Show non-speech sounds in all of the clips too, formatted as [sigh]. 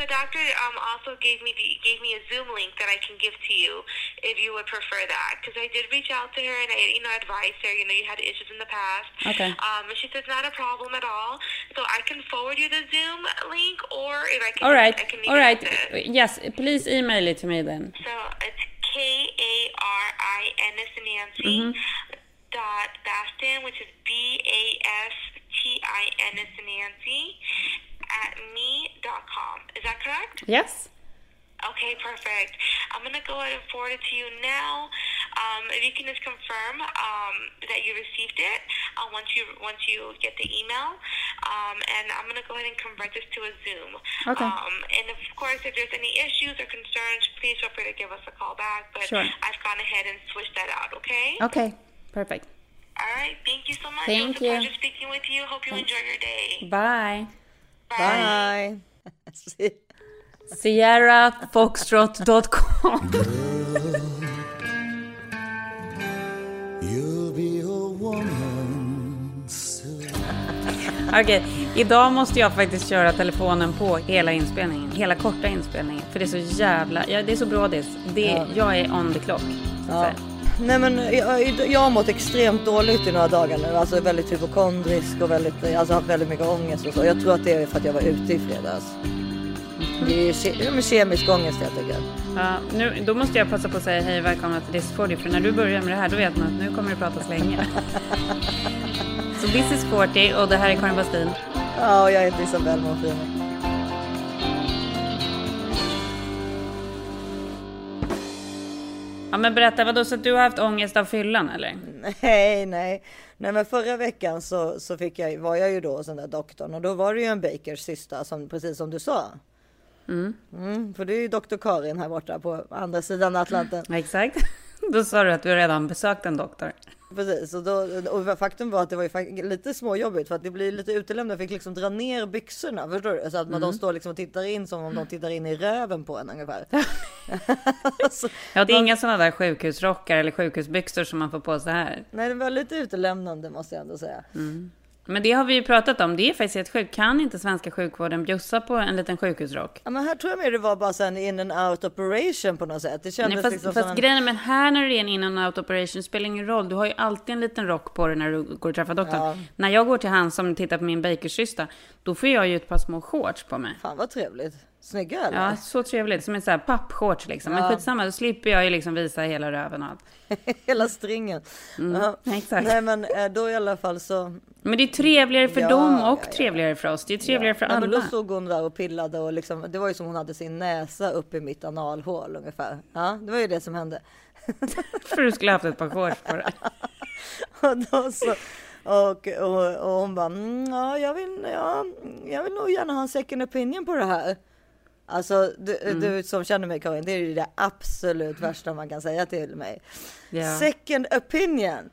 the doctor um, also gave me the gave me a Zoom link that I can give to you if you would prefer that. Because I did reach out to her and I, you know, advised her. You know, you had issues in the past. Okay. Um, and she said not a problem at all. So I can forward you the Zoom link, or if I can, All right. I can All right. Yes, please email it to me then. So it's K A R I N S Nancy dot Bastin, which is B A S T I N S Nancy at me dot com. Is that correct? Yes. Okay, perfect. I'm gonna go ahead and forward it to you now. Um, if you can just confirm um, that you received it uh, once you once you get the email, um, and I'm gonna go ahead and convert this to a Zoom. Okay. Um, and of course, if there's any issues or concerns, please feel free to give us a call back. But Sure. I've gone ahead and switched that out. Okay. Okay. Perfect. All right. Thank you so much. Thank it was a you. pleasure speaking with you. Hope you enjoy your day. Bye. Bye. [laughs] SierraFoxtrot.com. [laughs] Okej, idag måste jag faktiskt köra telefonen på hela inspelningen. Hela korta inspelningen. För det är så jävla... Ja, det är så brådis. Det, Jag är on the clock. så Ja. säga. Nej men jag, jag har mått extremt dåligt i några dagar nu. Alltså väldigt hypokondrisk och väldigt, alltså haft väldigt mycket ångest och så. Jag tror att det är för att jag var ute i fredags. Det är ke- kemisk ångest helt enkelt. Ja, nu, då måste jag passa på att säga hej välkomna till This 40 för när du börjar med det här då vet man att nu kommer det pratas länge. [laughs] Så this is 40 och det här är Karin Bastin. Ja, och jag heter Isabelle Monfrino. Ja men berätta, vadå så du har haft ångest av fyllan eller? Nej, nej. Nej men förra veckan så, så fick jag, var jag ju då hos den där doktorn och då var det ju en Bakers syster som precis som du sa. Mm, för det är ju doktor Karin här borta på andra sidan Atlanten. [laughs] Exakt. Då sa du att du redan besökt en doktor. Precis, och, då, och faktum var att det var ju lite småjobbigt för att det blir lite utelämnat. Jag fick liksom dra ner byxorna, förstår du? Så att man, de står liksom och tittar in som om de tittar in i röven på en ungefär. alltså, [laughs] Ja, det är inga sådana där sjukhusrockar eller sjukhusbyxor som man får på sig här. nej, det var lite utelämnande måste jag ändå säga. Men det har vi ju pratat om. Det är faktiskt helt sjukt. Kan inte svenska sjukvården bjussa på en liten sjukhusrock? Ja, men här tror jag mer det var bara en in and out operation på något sätt. Det kändes Nej, fast liksom fast en... grejen är, men här när det är en in and out operation spelar ingen roll. Du har ju alltid en liten rock på dig när du går och träffar doktorn. Ja. När jag går till han som tittar på min bakersysta, då får jag ju ett par små shorts på mig. Fan vad trevligt. Snygga eller? Ja, så trevligt. Som ett så här pappshorts liksom. Men skitsamma, då slipper jag ju liksom visa hela röven och allt. [laughs] Hela stringen. Ja. exakt. Nej men eh, då i alla fall så. Men det är trevligare för Ja, dem ja, och ja. trevligare för oss. Det är trevligare för Nej, alla. men då stod hon där och pillade och liksom, det var ju som hon hade sin näsa upp i mitt analhål ungefär. Ja, det var ju det som hände. [laughs] För du skulle haft ett par shorts på dig. [laughs] Och, då så, och, och, och hon bara, mm, ja, jag vill, ja, jag vill nog gärna ha en second opinion på det här. Alltså du, Mm. du som känner mig Karin, det är ju det absolut värsta man kan säga till mig. Ja. Second opinion.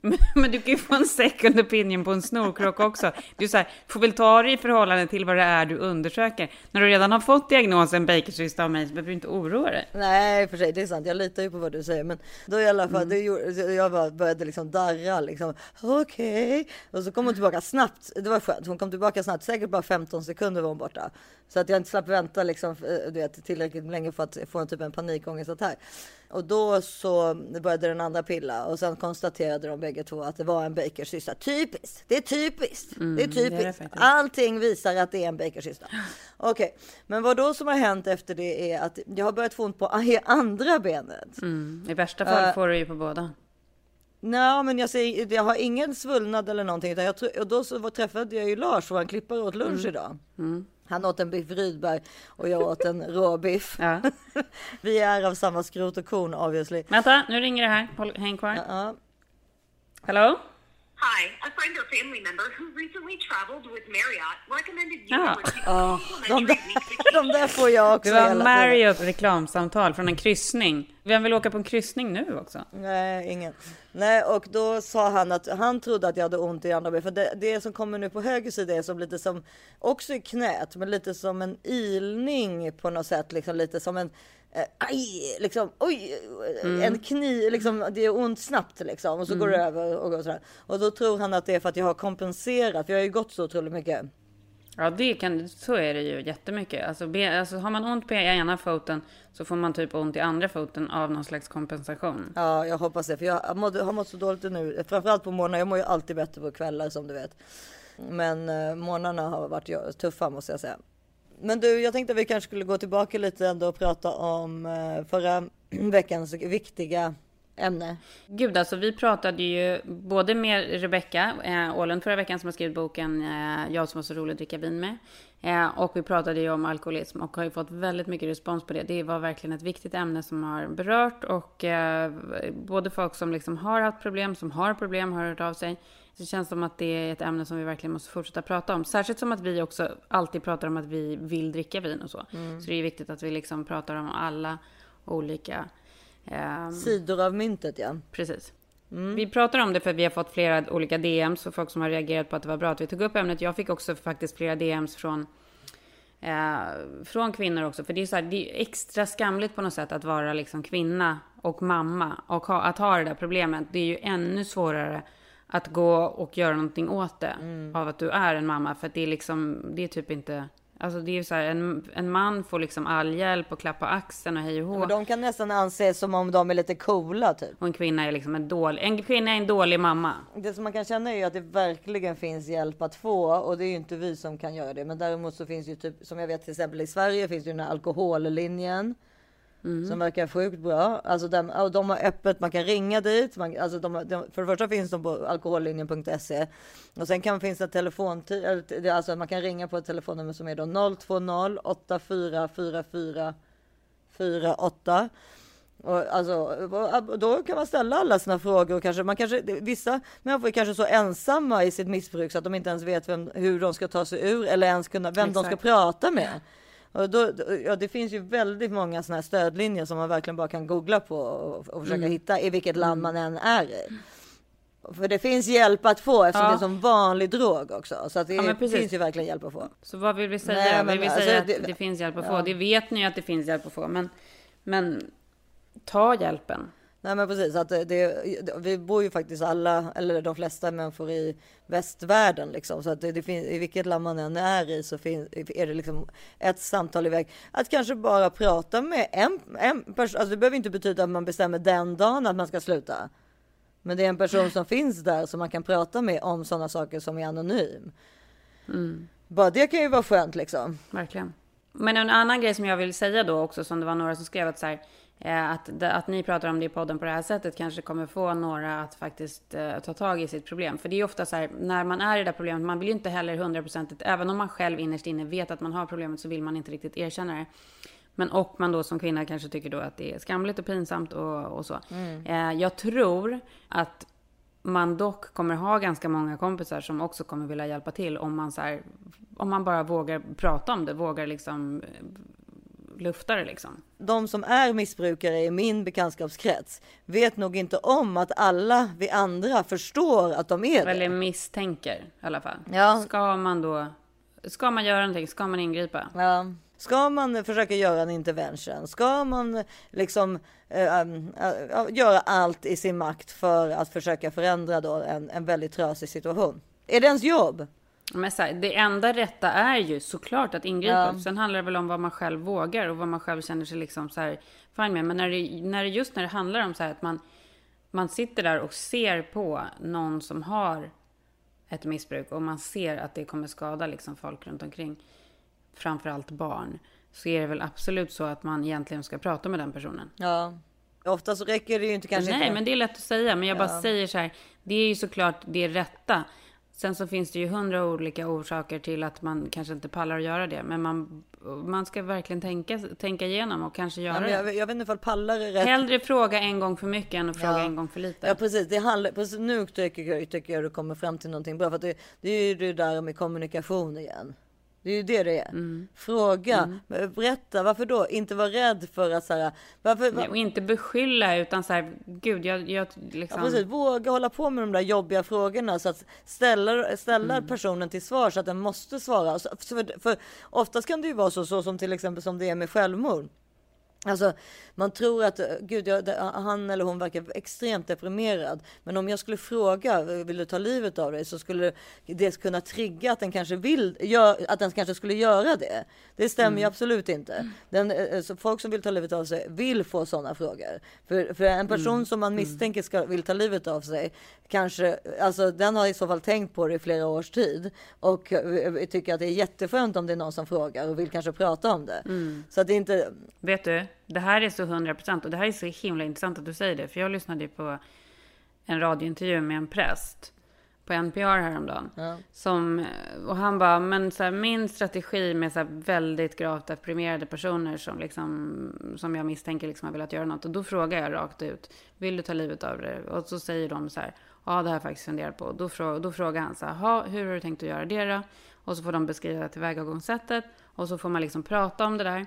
[laughs] Men du kan ju få en second opinion på en snorkrock också. Du så här, får väl ta det i förhållande till vad det är du undersöker. När du redan har fått diagnosen bakersysta av mig så behöver du inte oroa dig. Nej, för sig, det är sant. Jag litar ju på vad du säger, men då i alla fall, Mm. det gjorde, jag började liksom darra liksom. Okej, och så kom hon tillbaka snabbt. Det var skönt. Hon kom tillbaka snabbt, säkert bara 15 sekunder var hon borta, så att jag inte slapp vänta liksom, eh, du vet, tillräckligt länge för att få en typ en panikångestattack. Och då så började den andra pilla och sen konstaterade de bägge två att det var en bakersysta. Typiskt! Det är typiskt! det är Mm, det är det typiskt. faktiskt. Allting visar att det är en bakersysta. Okej, men vad då som har hänt efter det är att jag har börjat få ont på andra benet. Mm. I värsta fall Äh. får du ju på båda. Nej, men jag, säger, jag har ingen svullnad eller någonting. Utan jag, och då så var, träffade jag ju Lars, vår klippare, åt lunch idag. Han åt en biff Rydberg och jag åt en råbiff. Ja. [laughs] Vi är av samma skrot och korn obviously. Vänta, nu ringer det här. Håll, häng kvar. Ja, Hallå? Hi, a friend or family member who recently traveled with Marriott recommended you Ah. would receive de, complimentary där, week [laughs] de där får jag också Det var. Marriott reklamsamtal från en kryssning. Vem vill åka på en kryssning nu också? Nej, ingen. Nej, och då sa han att han trodde att jag hade ont i andra benet. För det, det som kommer nu på höger sida är som lite som, också i knät, men lite som en ilning på något sätt. Liksom lite som en, aj, liksom, oj, en kniv, liksom, det är ont snabbt liksom. Och så går det över och går sådär. Och då tror han att det är för att jag har kompenserat, för jag har ju gått så otroligt mycket. Ja, det kan, så är det ju jättemycket. Alltså, be, alltså, har man ont på ena foten så får man typ ont i andra foten av någon slags kompensation. Ja, jag hoppas det. För jag mådde, har mått så dåligt nu. Framförallt på morgnarna. Jag mår ju alltid bättre på kvällar som du vet. Men eh, morgnarna har varit tuffa måste jag säga. Men du, jag tänkte att vi kanske skulle gå tillbaka lite ändå och prata om eh, förra [clears throat] veckans viktiga ämne. Gud, alltså vi pratade ju både med Rebecka eh, Åhlund förra veckan som har skrivit boken eh, Jag som var så rolig att dricka vin med. Eh, och vi pratade ju om alkoholism och har ju fått väldigt mycket respons på det. Det var verkligen ett viktigt ämne som har berört och eh, både folk som liksom har haft problem, som har problem, har hört av sig. Det känns som att det är ett ämne som vi verkligen måste fortsätta prata om. Särskilt som att vi också alltid pratar om att vi vill dricka vin och så. Mm. Så det är viktigt att vi liksom pratar om alla olika Um, Sidor av myntet ja. Precis. Mm. Vi pratar om det för att vi har fått flera olika DMs och folk som har reagerat på att det var bra att vi tog upp ämnet. Jag fick också faktiskt flera DMs från, eh, från kvinnor också. För det är, så här, det är extra skamligt på något sätt att vara liksom kvinna och mamma och ha, att ha det där problemet. Det är ju ännu svårare att gå och göra någonting åt det mm. av att du är en mamma. För att det är liksom, det är typ inte Alltså det är ju så här, en, en man får liksom all hjälp och klappa axeln och hej och hå. Men de kan nästan anses som om de är lite coola typ. Och en kvinna är liksom en dålig, en kvinna är en dålig mamma. Det som man kan känna är ju att det verkligen finns hjälp att få och det är ju inte vi som kan göra det. Men däremot så finns ju typ, som jag vet till exempel i Sverige finns ju den här alkohollinjen. Mm. Som verkar sjukt bra. Alltså de, de har öppet, man kan ringa dit. Man, alltså de, de, för det första finns de på alkohollinjen.se. Och sen kan, finns det telefontid, alltså man kan ringa på ett telefonnummer som är då 020 8444 48. Och alltså, då kan man ställa alla sina frågor och kanske man kanske vissa människor är kanske så ensamma i sitt missbruk så att de inte ens vet vem, hur de ska ta sig ur eller ens kunna vem Exakt. de ska prata med. Och då, ja, det finns ju väldigt många sådana här stödlinjer som man verkligen bara kan googla på och, och försöka mm. hitta i vilket land man än är i. För det finns hjälp att få eftersom ja. det är som vanlig drog också. Så att det ja, finns ju verkligen hjälp att få. Så vad vill vi säga? Nej, men, vill vi säga alltså, att det, det, finns hjälp att ja. få? Det vet ni ju att det finns hjälp att få. Men, men ta hjälpen. Nej men precis, att det, det, vi bor ju faktiskt alla, eller de flesta människor i västvärlden liksom. Så att det, det finns, i vilket land man än är i så finns, är det liksom ett samtal iväg. Att kanske bara prata med en, en person, alltså det behöver inte betyda att man bestämmer den dagen att man ska sluta. Men det är en person som finns där som man kan prata med om sådana saker som är anonym. Mm. Bara det kan ju vara skönt liksom. Verkligen. Men en annan grej som jag vill säga då också, som det var några som skrev att så här, att, att ni pratar om det i podden på det här sättet kanske kommer få några att faktiskt eh, ta tag i sitt problem. För det är ofta så här, när man är i det där problemet, man vill ju inte heller hundraprocentigt, även om man själv innerst inne vet att man har problemet så vill man inte riktigt erkänna det. Men och man då som kvinna kanske tycker då att det är skamligt och pinsamt och, och så. Mm. Eh, jag tror att man dock kommer ha ganska många kompisar som också kommer vilja hjälpa till om man så här, om man bara vågar prata om det, vågar liksom luftare liksom. De som är missbrukare i min bekantskapskrets vet nog inte om att alla vi andra förstår att de är det. Eller misstänker i alla fall. Ja. Ska man då, ska man göra någonting, ska man ingripa? Ja. Ska man försöka göra en intervention? Ska man liksom äh, äh, göra allt i sin makt för att försöka förändra då en, en väldigt trasig situation? Är det ens jobb? Men så här, det enda rätta är ju såklart att ingripa. Ja. Sen handlar det väl om vad man själv vågar och vad man själv känner sig liksom så här fine med. Men när det, när det just när det handlar om så här att man, man sitter där och ser på någon som har ett missbruk och man ser att det kommer skada liksom folk runt omkring, framförallt barn, så är det väl absolut så att man egentligen ska prata med den personen. Ja. Ofta så räcker det ju inte kanske Nej, inte. men det är lätt att säga. Men jag ja. bara säger så här, det är ju såklart det rätta. Sen så finns det ju hundra olika orsaker till att man kanske inte pallar att göra det. Men man, man ska verkligen tänka, tänka igenom och kanske göra ja, jag, jag, vet inte ifall pallar är rätt. Hellre fråga en gång för mycket än att fråga ja. en gång för lite. Ja precis, det handlar, precis nu tycker jag, tycker jag du kommer fram till någonting bra. För det, det är ju det där med kommunikation igen. Det är ju det det är. Mm. Fråga, mm. berätta, varför då? Inte vara rädd för att så här, varför, Nej, och inte beskylla utan så här, gud, jag, jag liksom... Ja, precis, våga hålla på med de där jobbiga frågorna så att ställa, ställa mm. personen till svar så att den måste svara. För, för, för oftast kan det ju vara så, så som till exempel som det är med självmord. Alltså, man tror att gud, jag, det- han eller hon verkar extremt deprimerad. Men om jag skulle fråga, vill du ta livet av dig? Så skulle det kunna trigga att den kanske vill, gör, att den kanske skulle göra det. Det stämmer ju absolut inte. Den, eh, folk som vill ta livet av sig vill få sådana frågor. För, för en person som man misstänker ska, vill ta livet av sig, kanske, alltså den har i så fall tänkt på det i flera års tid. Och eh, tycker att det är jätteskönt om det är någon som frågar och vill kanske prata om det. Så att det inte, Vet du, det här är så 100 procent och det här är så himla intressant att du säger det. För jag lyssnade ju på en radiointervju med en präst på NPR häromdagen. Som, och han bara, men så här, min strategi med så här väldigt gravt deprimerade personer som, liksom, som jag misstänker liksom har velat göra något. Och då frågar jag rakt ut, vill du ta livet av dig? Och så säger de så här, ja det har jag faktiskt funderat på. Då, frå, då frågar han så här, "Ha, hur har du tänkt att göra det då? Och så får de beskriva tillvägagångssättet. Och så får man liksom prata om det där.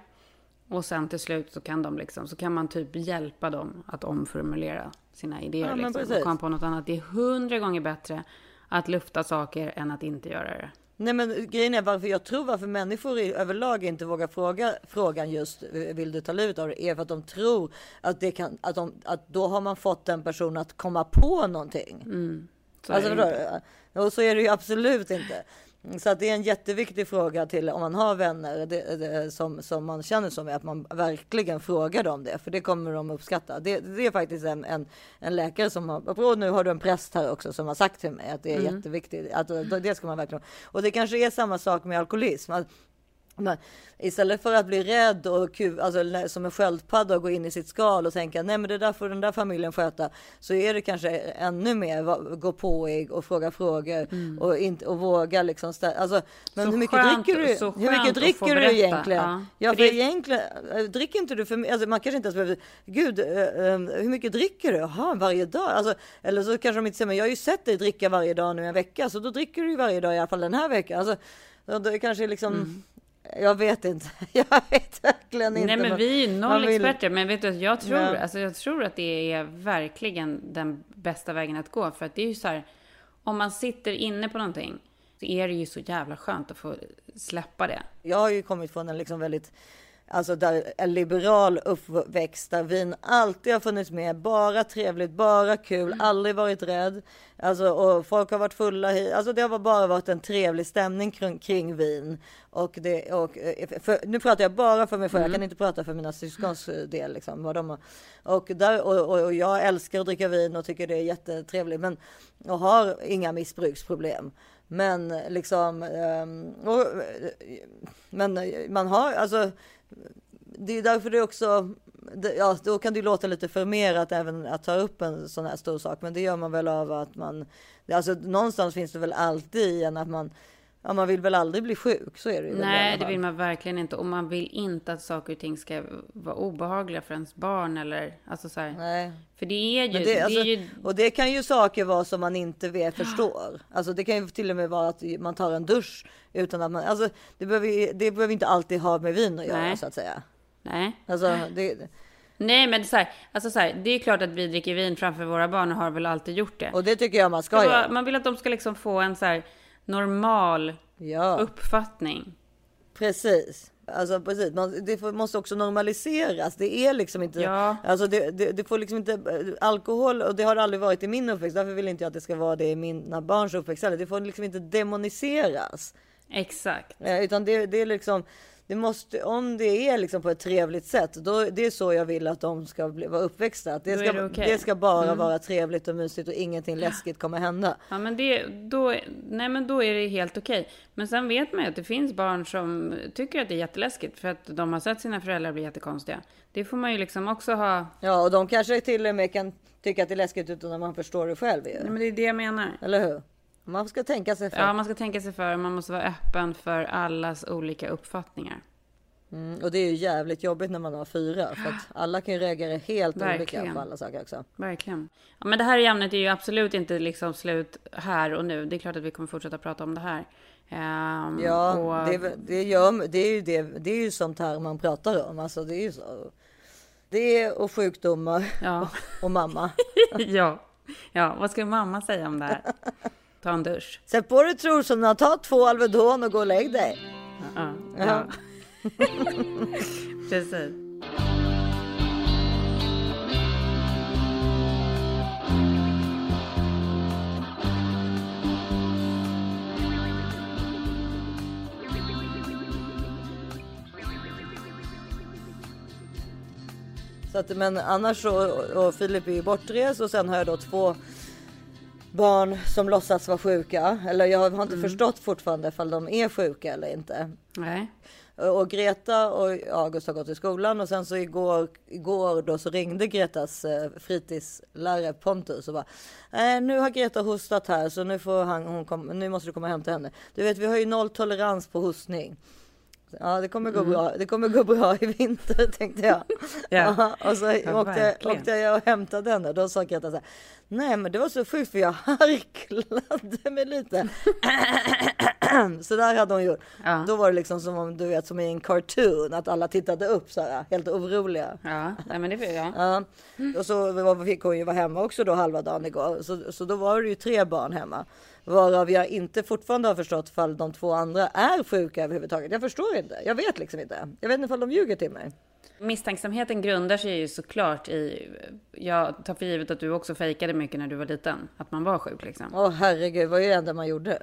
Och sen till slut så kan, de liksom, så kan man typ hjälpa dem att omformulera sina idéer. Ja, liksom, och komma på något annat. Det är hundra gånger bättre att lufta saker än att inte göra det. Nej men grejen är varför jag tror varför människor i, överlag inte vågar fråga frågan just vill du ta livet av dig är för att de tror att det kan att, de, att då har man fått den personen att komma på någonting. Så alltså? Och så är det ju absolut inte. Så att det är en jätteviktig fråga till om man har vänner det, det, som, som man känner som är att man verkligen frågar dem det. För det kommer de uppskatta. Det, det är faktiskt en, en, en läkare som har, nu har du en präst här också som har sagt till mig att det är jätteviktigt. Att det ska man verkligen. Och det kanske är samma sak med alkoholism. Att, men istället för att bli rädd och ku- alltså, som en sköldpadda och gå in i sitt skal och tänka nej men det där får den där familjen sköta. Så är det kanske ännu mer gå påig och fråga frågor och, inte, och våga liksom stä- alltså, Men Så hur mycket skönt- dricker du? Hur mycket dricker du egentligen? Ja, Ja, för det- egentligen äh, dricker inte du för mycket. Alltså, man kanske inte ens behöver. Gud, äh, äh, hur mycket dricker du? Jaha, varje dag? Alltså, eller så kanske de inte säger, men jag har ju sett dig dricka varje dag nu en vecka, så då dricker du ju varje dag i alla fall den här veckan. Alltså, då- det kanske liksom. Mm. Jag vet inte. [laughs] Jag vet verkligen inte. Nej men vi är ju noll vill- experter. Men vet du, jag tror, Ja. alltså, jag tror att det är verkligen den bästa vägen att gå. För att det är ju så här, om man sitter inne på någonting så är det ju så jävla skönt att få släppa det. Jag har ju kommit från en liksom väldigt Alltså där en liberal uppväxt där vin alltid har funnits med. Bara trevligt, bara kul, aldrig varit rädd. Alltså, och folk har varit fulla. Alltså det har bara varit en trevlig stämning kring, kring vin. Och det, och, eh, för, nu pratar jag bara för mig själv. Jag kan inte prata för mina syskons eh, del. Liksom, vad de har. Och, där, och, och, jag älskar att dricka vin och tycker det är jättetrevligt. Men och har inga missbruksproblem. Men liksom, ehm, och, men man har alltså, det är därför det också, det, ja, då kan det låta lite förmerat även att ta upp en sån här stor sak, men det gör man väl av att man, alltså någonstans finns det väl alltid i en att man, ja, man vill väl aldrig bli sjuk, så är det ju. Nej, det vill man verkligen inte. Och man vill inte att saker och ting ska vara obehagliga för ens barn eller alltså så här. Nej. För det är ju, det, det, alltså, är ju Och det kan ju saker vara som man inte vet, förstår. [gasps] Alltså det kan ju till och med vara att man tar en dusch utan att man, alltså det behöver, det behöver inte alltid ha med vin att göra Nej. så att säga. nej. Alltså [gasps] det, Nej, men så här, alltså så här, det är klart att vi dricker vin framför våra barn och har väl alltid gjort det. och det tycker jag man ska var- göra. Man vill att de ska liksom få en så här normal Ja. uppfattning. Precis. Alltså precis, man, det får, måste också normaliseras. Det är liksom inte, Ja. alltså det, det, det får liksom inte, alkohol, och det har det aldrig varit i min uppväxt, därför vill inte jag att det ska vara det i mina barns uppväxt heller. Det får liksom inte demoniseras. Exakt. Eh, Utan det, det är liksom, det måste, om det är liksom på ett trevligt sätt, då, det är så jag vill att de ska bli, vara uppväxta. Det, ska, det okej. det ska bara vara trevligt och mysigt och ingenting läskigt kommer hända. Ja, men det, då, nej, men då är det helt okej. Men sen vet man ju att det finns barn som tycker att det är jätteläskigt för att de har sett sina föräldrar bli jättekonstiga. Det får man ju liksom också ha. Ja, och de kanske till och med kan tycka att det är läskigt utan att man förstår det själv. Nej, men det är det jag menar. Eller hur? Man ska tänka sig för. Ja, man ska tänka sig för. Man måste vara öppen för allas olika uppfattningar. Mm, och det är ju jävligt jobbigt när man har fyra. För att [gasps] alla kan ju reagera helt olika Verkligen. på alla saker också. Verkligen. Ja, men det här ämnet är ju absolut inte liksom slut här och nu. Det är klart att vi kommer fortsätta prata om det här. Ehm, Ja, och, det, det, gör, det, är ju det, det är ju sånt här man pratar om. Alltså det är ju så. Det och sjukdomar Ja. [laughs] och mamma. [laughs] ja. ja, vad ska mamma säga om det här? [laughs] Ta en dusch. Sätt på dig trosorna, ta två Alvedon och gå och lägg dig. Ja. ja. ja. [laughs] Precis. Så att, men annars så, och Filip är ju bortrest och sen har jag då två barn som låtsas vara sjuka. Eller jag har inte förstått fortfarande ifall de är sjuka eller inte. Nej. Och Greta och August har gått i skolan och sen så igår, igår då så ringde Gretas eh, fritidslärare Pontus och bara eh, nu har Greta hostat här så nu får han, hon kom, nu måste du komma hem till henne. Du vet vi har ju noll tolerans på hostning. Ja det kommer gå bra, det kommer gå bra i vinter [laughs] tänkte jag. Ja. Ja, och så Ja, åkte, verkligen. åkte jag och hämtade henne. Då sa Greta så här. Nej men det var så sjukt för jag harklade mig lite. [clears throat] så där hade hon gjort. Ja. Då var det liksom som om du vet som i en cartoon att alla tittade upp så här helt oroliga. Ja, nej, men det ja. Ja. Och så var- fick hon ju vara hemma också då halva dagen igår. Så, så då var det ju tre barn hemma. Varav jag inte fortfarande har förstått fall de två andra är sjuka överhuvudtaget. Jag förstår inte. Jag vet liksom inte. Jag vet inte ifall de ljuger till mig. Misstänksamheten grundar sig ju såklart i... Jag tar för givet att du också fejkade mycket när du var liten. Att man var sjuk liksom. Åh herregud, vad är det enda man gjorde?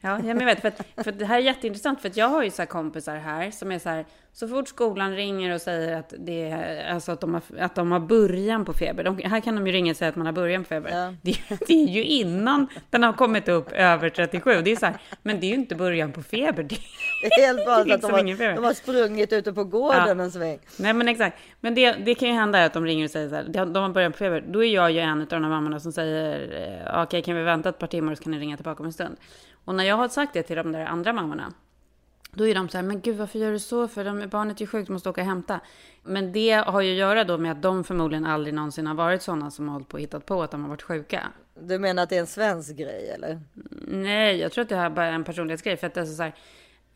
Ja, jag vet, för, att, för det här är jätteintressant, för att jag har ju så här kompisar här som är så här, så fort skolan ringer och säger att, det är, alltså att, de har, att de har början på feber, de, här kan de ju ringa och säga att man har början på feber. Ja. Det, det är ju innan den har kommit upp över 37, det är så här, men det är ju inte början på feber. Det, Det är helt [laughs] vanligt att de liksom ingen feber. har, de har sprungit ute på gården Ja. en sväng. nej men exakt, men det, det kan ju hända att de ringer och säger så här, de de har början på feber, då är jag ju en av de här mammorna som säger, eh, okej kan vi vänta ett par timmar så kan ni ringa tillbaka om en stund. Och när jag har sagt det till de där andra mammorna, Då är de så här, men gud varför gör du så? För de, barnet är sjukt, måste åka och hämta. Men det har ju att göra då med att de förmodligen aldrig någonsin har varit sådana som har hållit på och hittat på att de har varit sjuka. Du menar att det är en svensk grej eller? Nej, jag tror att det här bara är en personlighetsgrej. För att det är så här,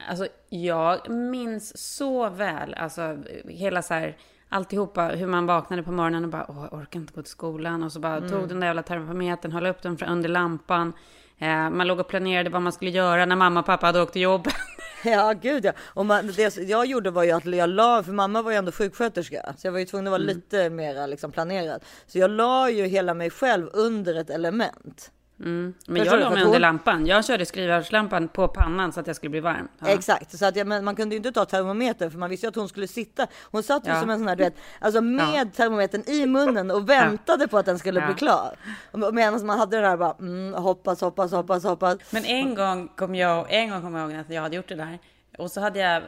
alltså jag minns så väl, alltså hela så här, alltihopa, hur man vaknade på morgonen och bara, åh, jag orkar inte gå till skolan. Och så bara tog den där jävla termometern, höll upp den från under lampan. Eh, man låg och planerade vad man skulle göra när mamma och pappa hade åkt till jobbet. [laughs] Ja gud ja. Och man, det jag gjorde var ju att jag la, för mamma var ju ändå sjuksköterska. Så jag var ju tvungen att vara lite mer liksom planerad. Så jag la ju hela mig själv under ett element. Mm. Men Förstår jag För mig under hon- lampan. Jag körde skrivbordslampan på pannan så att jag skulle bli varm. Ja. Exakt, så att jag, men man kunde ju inte ta termometern för man visste ju att hon skulle sitta. Hon satt ju Ja. som en sån här, du vet, alltså med termometern i munnen och väntade på att den skulle Ja. bli klar. Medan man hade det där bara, mm, hoppas, hoppas, hoppas, hoppas. Men en gång kom jag, en gång kom jag ihåg att jag hade gjort det där. Och så hade jag,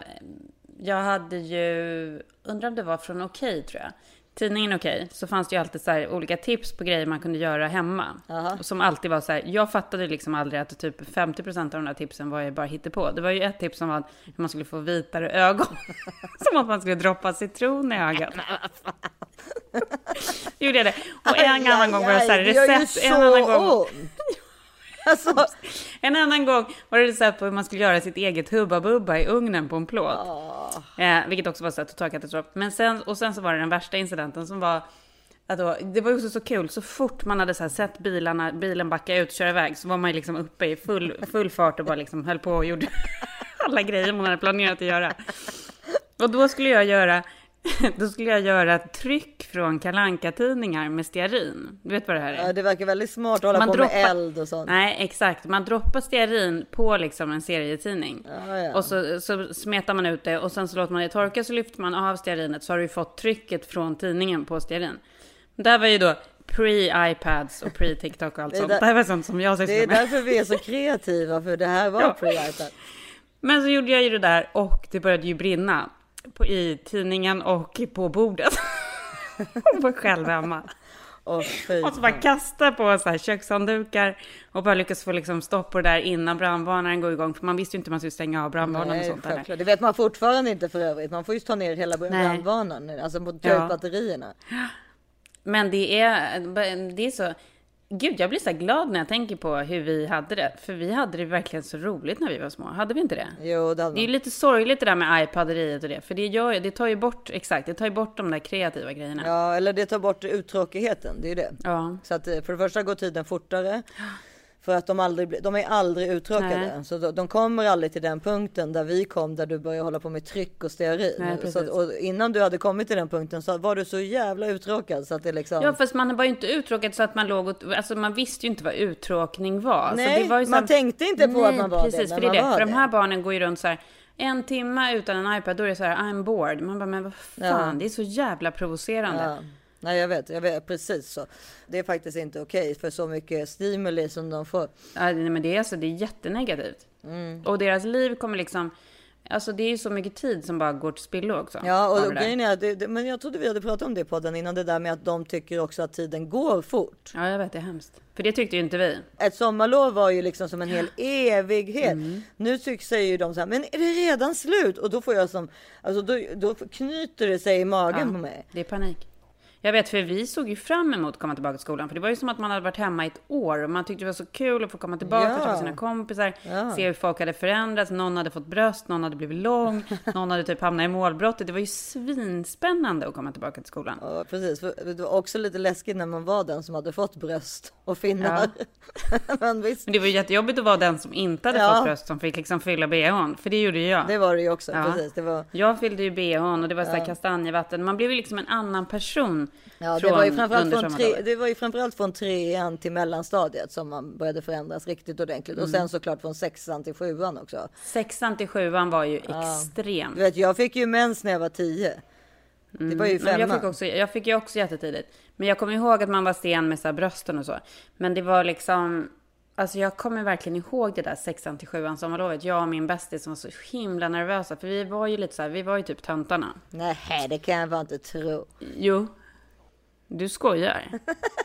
jag hade ju, undrar om det var från Okej tror jag. Tidningen Okej, så fanns det ju alltid så olika tips på grejer man kunde göra hemma. Aha. Och Som alltid var så här, jag fattade liksom aldrig att typ 50% av de där tipsen var ju bara hittepå. Det var ju ett tips som var hur man skulle få vitare ögon. [laughs] som att man skulle droppa citron i ögat. [laughs] Gjorde jag det. Och en annan gång var det så här, recept. En annan gång. [laughs] Alltså, En annan gång var det recept på hur man skulle göra sitt eget Hubba Bubba i ugnen på en plåt. Eh, vilket också var så här total katastrof. Men sen, och sen så var det den värsta incidenten som var att då, det var också så kul, så fort man hade så sett bilarna, bilen backa ut och köra iväg så var man ju liksom uppe i full, full fart och bara liksom höll på och gjorde [laughs] alla grejer man hade planerat att göra. Och då skulle jag göra, [laughs] då skulle jag göra tryck från kalanka tidningar med stearin. Du vet vad det här är? ja, det verkar väldigt smart att hålla Man på droppar- med eld och sånt. Nej, exakt. Man droppar stearin på liksom en serietidning. Ja, ja. Och så, så smetar man ut det och sen så låter man det torka så lyfter man av stearinet så har du fått trycket från tidningen på stearin. Det här var ju då pre-iPads och pre-TikTok och allt Det är sånt. där- Det här var sånt som jag Det är sysslade med. därför vi är så kreativa, för det här var [laughs] Ja. pre-iPad. Men så gjorde jag ju det där och det började ju brinna. På, I tidningen och på bordet. [laughs] och var själv hemma. Fy Och så bara kasta på så här kökshanddukar och bara lyckas få liksom stopp på det där innan brandvarnaren går igång. För man visste ju inte hur man skulle stänga av brandvarnaren och sånt där. Det vet man fortfarande inte för övrigt. Man får ju ta ner hela brandvarnaren, alltså ta Ja. batterierna. Men det är, det är så... Gud, jag blir så glad när jag tänker på hur vi hade det. För vi hade det verkligen så roligt när vi var små. Hade vi inte det? Jo, det hade Det är ju lite sorgligt det där med iPaderiet och det. För det, gör, det tar ju bort, exakt, det tar ju bort de där kreativa grejerna. Ja, eller det tar bort uttråkigheten, det är ju det. Ja. Så att eh, för det första går tiden fortare. För att de, aldrig, de är aldrig uttråkade. Nej. Så de, de kommer aldrig till den punkten där vi kom, där du börjar hålla på med tryck och stearin. Nej, precis. så att, och innan du hade kommit till den punkten så var du så jävla uttråkad så att det liksom... Ja, fast man var ju inte uttråkad så att man låg och, Alltså man visste ju inte vad uttråkning var. så Nej, det var man tänkte inte på att Nej, man var det, precis, för det är det. För de här barnen går ju runt så här. en timme utan en iPad, då är det så här, I'm bored. Man bara, men vad fan, Ja. det är så jävla provocerande. Ja. Nej jag vet, jag vet precis så. Det är faktiskt inte okej för så mycket stimuli som de får. Ja, nej, men det är, alltså, det är jättenegativt. Mm. Och deras liv kommer liksom... Alltså det är ju så mycket tid som bara går till spillo också. Ja, och där. grejen är det, det, men jag trodde vi hade pratat om det på den innan det där med att de tycker också att tiden går fort. Ja, jag vet, det är hemskt. För det tyckte ju inte vi. Ett sommarlov var ju liksom som en hel evighet. Mm. Nu tycks säger ju de så här, men är det redan slut? Och då får jag som, alltså då, då knyter det sig i magen på mig. Det är panik. Jag vet, för vi såg ju fram emot att komma tillbaka till skolan. För det var ju som att man hade varit hemma i ett år. Och man tyckte det var så kul att få komma tillbaka Ja. träffa sina kompisar. Ja. Se hur folk hade förändrats. Någon hade fått bröst, någon hade blivit lång. [laughs] någon hade typ hamnat i målbrottet. Det var ju svinspännande att komma tillbaka till skolan. Ja, precis. För Det var också lite läskigt när man var den som hade fått bröst och finnar. [laughs] men visst, Men det var ju jättejobbigt att vara den som inte hade Ja. fått bröst som fick liksom fylla bhn. För det gjorde ju jag. det var det ju också. Ja. Precis, det var, Jag fyllde ju bhn och det var så här kastanjevatten. Man blev ju liksom en annan person. Ja, det var ju framförallt från, tre, det var ju framförallt från trean till mellanstadiet som man började förändras riktigt ordentligt. Och Mm. sen såklart från sexan till sjuan också. Sexan till sjuan var ju extremt. Du vet, jag fick ju mens när jag var tio. Det var ju Mm. Men jag femman. fick, också, jag fick ju också jättetidigt. Men jag kommer ihåg att man var sen med så här brösten och så. Men det var liksom... Alltså jag kommer verkligen ihåg det där sexan till sjuan sommarlovet. Jag och min bästis som var så himla nervösa. För vi var ju lite så här, vi var ju typ töntarna. Nej, det kan jag bara inte tro. Jo. Du skojar.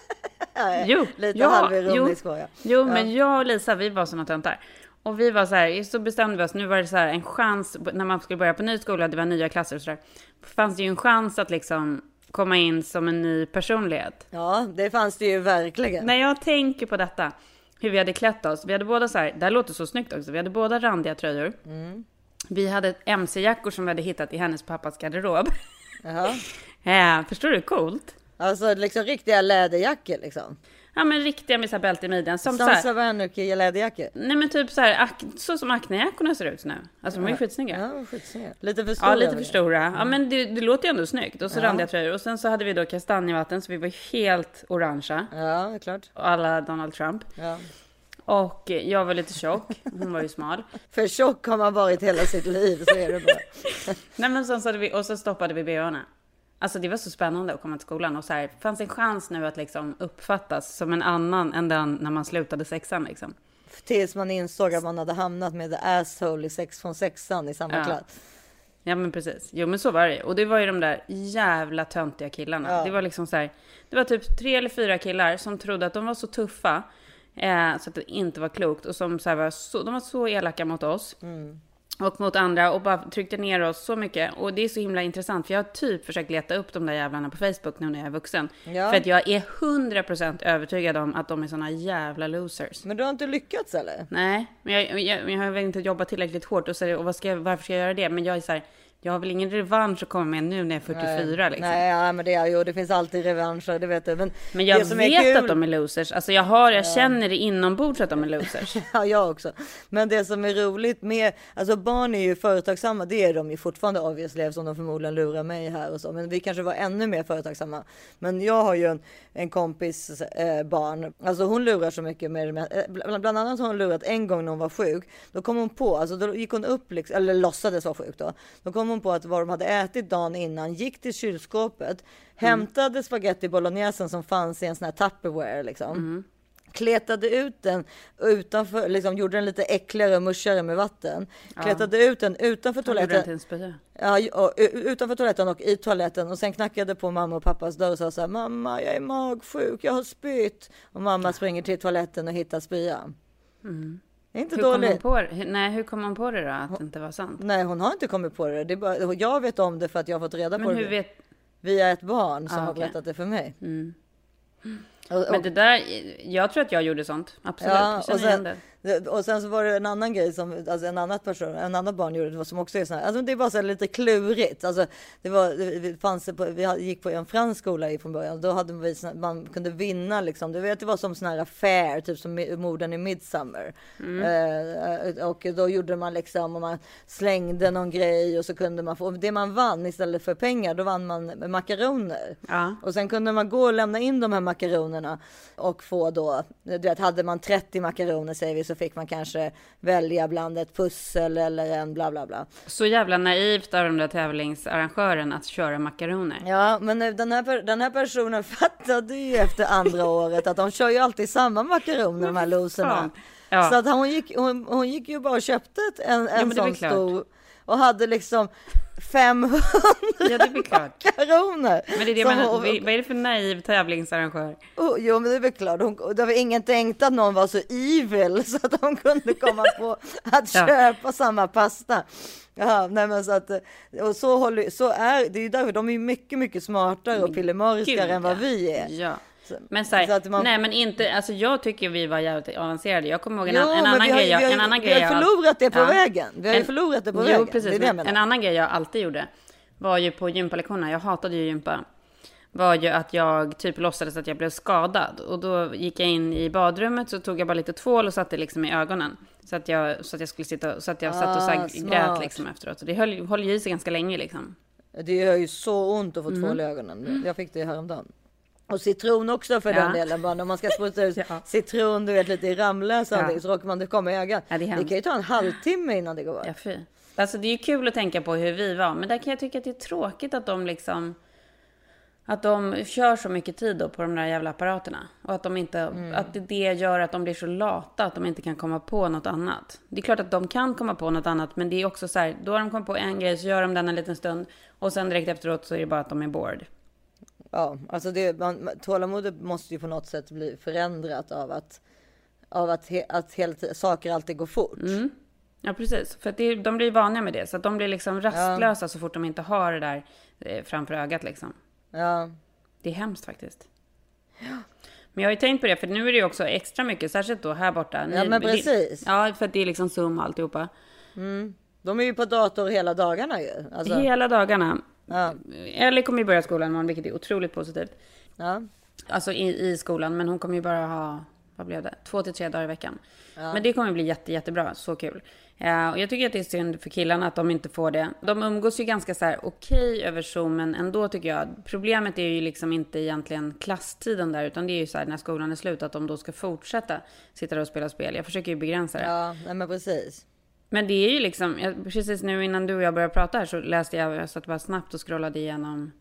[laughs] jo. Lite ja, halvironiskt jo. var jag. Jo, men jag och Lisa, vi var såna töntar. Och vi var så här, så bestämde vi oss, nu var det så här en chans, när man skulle börja på ny skola, det var nya klasser och så där. Fanns det ju en chans att liksom komma in som en ny personlighet. Ja, det fanns det ju verkligen. När jag tänker på detta, hur vi hade klätt oss, vi hade båda så här, det här låter så snyggt också, vi hade båda randiga tröjor. Vi hade MC-jackor som vi hade hittat i hennes pappas garderob. Jaha. Ja, [laughs] förstår du? Coolt. Alltså liksom riktiga läderjackor liksom. Ja, men riktiga med så här bälte i midjan. Som så Som läderjackor. nej men typ så här, så som Acne-jackorna ser ut nu. Alltså de är ju skitsnygga. Ja, skitsnygga. Lite för stora. Ja, lite för stora. Ja, men det, det låter ju ändå snyggt. Och så randiga tröjor. Och sen så hade vi då kastanjevatten, så vi var helt orangea. Ja, klart. Och alla Donald Trump. Ja. Och jag var lite tjock, hon var ju smal. [laughs] För tjock har man varit hela sitt liv, så är det bara. [laughs] Nej men sen så hade vi, och så stoppade vi bhna. Alltså det var så spännande att komma till skolan och så här, fanns en chans nu att liksom uppfattas som en annan än den när man slutade sexan liksom. Tills man insåg att man hade hamnat med the asshole i sex från sexan i samma Ja. klass. Ja men precis. Jo men så var det Och det var ju de där jävla töntiga killarna. Ja. Det var liksom så här, det var typ tre eller fyra killar som trodde att de var så tuffa. Eh, så att det inte var klokt. Och som så här var så, de var så elaka mot oss. Mm. Och mot andra och bara tryckte ner oss så mycket. Och det är så himla intressant för jag har typ försökt leta upp de där jävlarna på Facebook nu när jag är vuxen. Ja. För att jag är 100% övertygad om att de är såna jävla losers. Men du har inte lyckats eller? Nej, men jag, jag, jag har väl inte jobbat tillräckligt hårt och, så, och vad ska jag, varför ska jag göra det? Men jag är så här, jag har väl ingen revansch att komma med nu när jag är 44 liksom. Nej, ja, men det är ju, det finns alltid revanscher, det vet du. Men, Men jag vet kul- att de är losers. Alltså jag har, jag känner det inombords att de är losers. [laughs] Ja, jag också. Men det som är roligt med, alltså barn är ju företagsamma, det är de ju fortfarande obviously eftersom de förmodligen lurar mig här och så. Men vi kanske var ännu mer företagsamma. Men jag har ju en, en kompis eh, barn, alltså hon lurar så mycket med- eh, Bland, bland annat har hon lurat en gång när hon var sjuk. Då kom hon på, alltså då gick hon upp, liksom, eller låtsades vara sjuk då. Då kom hon på att vad de hade ätit dagen innan, gick till kylskåpet, hämtade spaghetti bolognesen som fanns i en sån här Tupperware liksom kletade ut den utanför, liksom gjorde den lite äckligare och muschigare med vatten. Kletade ut den utanför den toaletten. Ja, utanför toaletten och i toaletten och sen knackade på mamma och pappas dörr och sa så här, mamma jag är magsjuk, jag har spytt. Och mamma springer till toaletten och hittar spyan. Är inte Hur kom, hon dåligt. på, det? Hur- nej, hur kom hon på det då, att det inte var sant? Nej, hon har inte kommit på det. det är bara, jag vet om det för att jag har fått reda på Men det hur vet... via ett barn som Ah, har okej. berättat det för mig. Och, och, Men det där, jag tror att jag gjorde sånt. Absolut, Ja, jag känner igen det. Det- och sen så var det en annan grej som alltså en annan person, en annan barn gjorde det var som också är sån här, alltså det är bara så lite klurigt. Alltså det var, det fanns på, vi gick på en fransk skola i från början. Då hade vi man kunde vinna liksom. Du vet, det var som sån här affär, typ som morden i Midsummer. Eh, och då gjorde man liksom, och man slängde någon grej och så kunde man få, och det man vann istället för pengar, då vann man makaroner. Ja. Och sen kunde man gå och lämna in de här makaronerna och få då, du vet, hade man 30 makaroner säger vi så fick man kanske välja bland ett pussel eller en bla bla bla. Så jävla naivt av de där tävlingsarrangören att köra makaroner. Ja, men den här, den här personen [laughs] fattade ju efter andra året att de kör ju alltid samma makaroner de här loserna. Ja. Så att hon gick, hon, hon gick ju bara och köpte en, en väl sån stor och hade liksom 500 Ja, det är klart. makaroner. Men det är det jag menar, hon- vad är det för naiv tävlingsarrangör? Oh, jo, men det är väl klart. Hon, det var ingen tänkt att någon var så evil [laughs] så att de kunde komma på att Ja. köpa samma pasta. Ja, nej men så att, och så, håller, så är det är ju därför de är mycket, mycket smartare och pillemariskare än vad vi är. Ja. Så- Men så här, så man- nej men inte, alltså jag tycker vi var jävligt avancerade. Jag kommer ihåg en, Jo, an- en annan har, grej. jag- vi har, en annan vi grej har jag- förlorat det på Ja. vägen. Vi har ju En- förlorat det på jo, vägen. Precis, det det men en annan grej jag alltid gjorde var ju på gympalektionerna, jag hatade ju gympa, var ju att jag typ låtsades att jag blev skadad. Och då gick jag in i badrummet så tog jag bara lite tvål och satte liksom i ögonen. Så att jag, så att jag skulle sitta, så att jag satt och så Ah, grät liksom efteråt. Och det höll, höll ju i sig ganska länge liksom. Det gör ju så ont att få Mm. tvål i ögonen. Jag fick det häromdagen. Och citron också för Ja. den delen. Bara när man ska spruta [laughs] ut Ja. citron, du vet lite i Ramlös och Ja. så råkar man det komma i ögat. Ja, det det, kan ju ta en halvtimme innan det går. Ja, fy. Alltså det är ju kul att tänka på hur vi var, men där kan jag tycka att det är tråkigt att de liksom... Att de kör så mycket tid då på de där jävla apparaterna. Och att de inte... Att det, det gör att de blir så lata att de inte kan komma på något annat. Det är klart att de kan komma på något annat, men det är också så här... Då har de kommit på en grej, så gör de den en liten stund. Och sen direkt efteråt så är det bara att de är bored. Ja, alltså det, man, tålamodet måste ju på något sätt bli förändrat av att, av att, he, att helt, saker alltid går fort. Mm. Ja, precis. För att det, de blir vaniga med det. Så att de blir liksom rastlösa så fort de inte har det där eh, framför ögat liksom. Ja, Det är hemskt faktiskt. Men jag har ju tänkt på det, för nu är det ju också extra mycket, särskilt då här borta. Ja, men det- precis. Ja, för att det är liksom Zoom och alltihopa. de är ju på dator hela dagarna ju. Alltså, Hela dagarna. Ja, Ellie kommer ju börja skolan imorgon, vilket är otroligt positivt. ja. Alltså i, i skolan, men hon kommer ju bara ha, vad blev det, två till tre dagar i veckan. Men det kommer bli jätte, jättebra, så kul. Eh, och jag tycker att det är synd för killarna att de inte får det. De umgås ju ganska så här okej över Zoom, men ändå tycker jag, problemet är ju liksom inte egentligen klasstiden där, utan det är ju så här när skolan är slut, att de då ska fortsätta sitta där och spela spel. Jag försöker ju begränsa det. ja men precis. Men det är ju liksom, jag, precis nu innan du och jag började prata här så läste jag, jag satt bara snabbt och scrollade igenom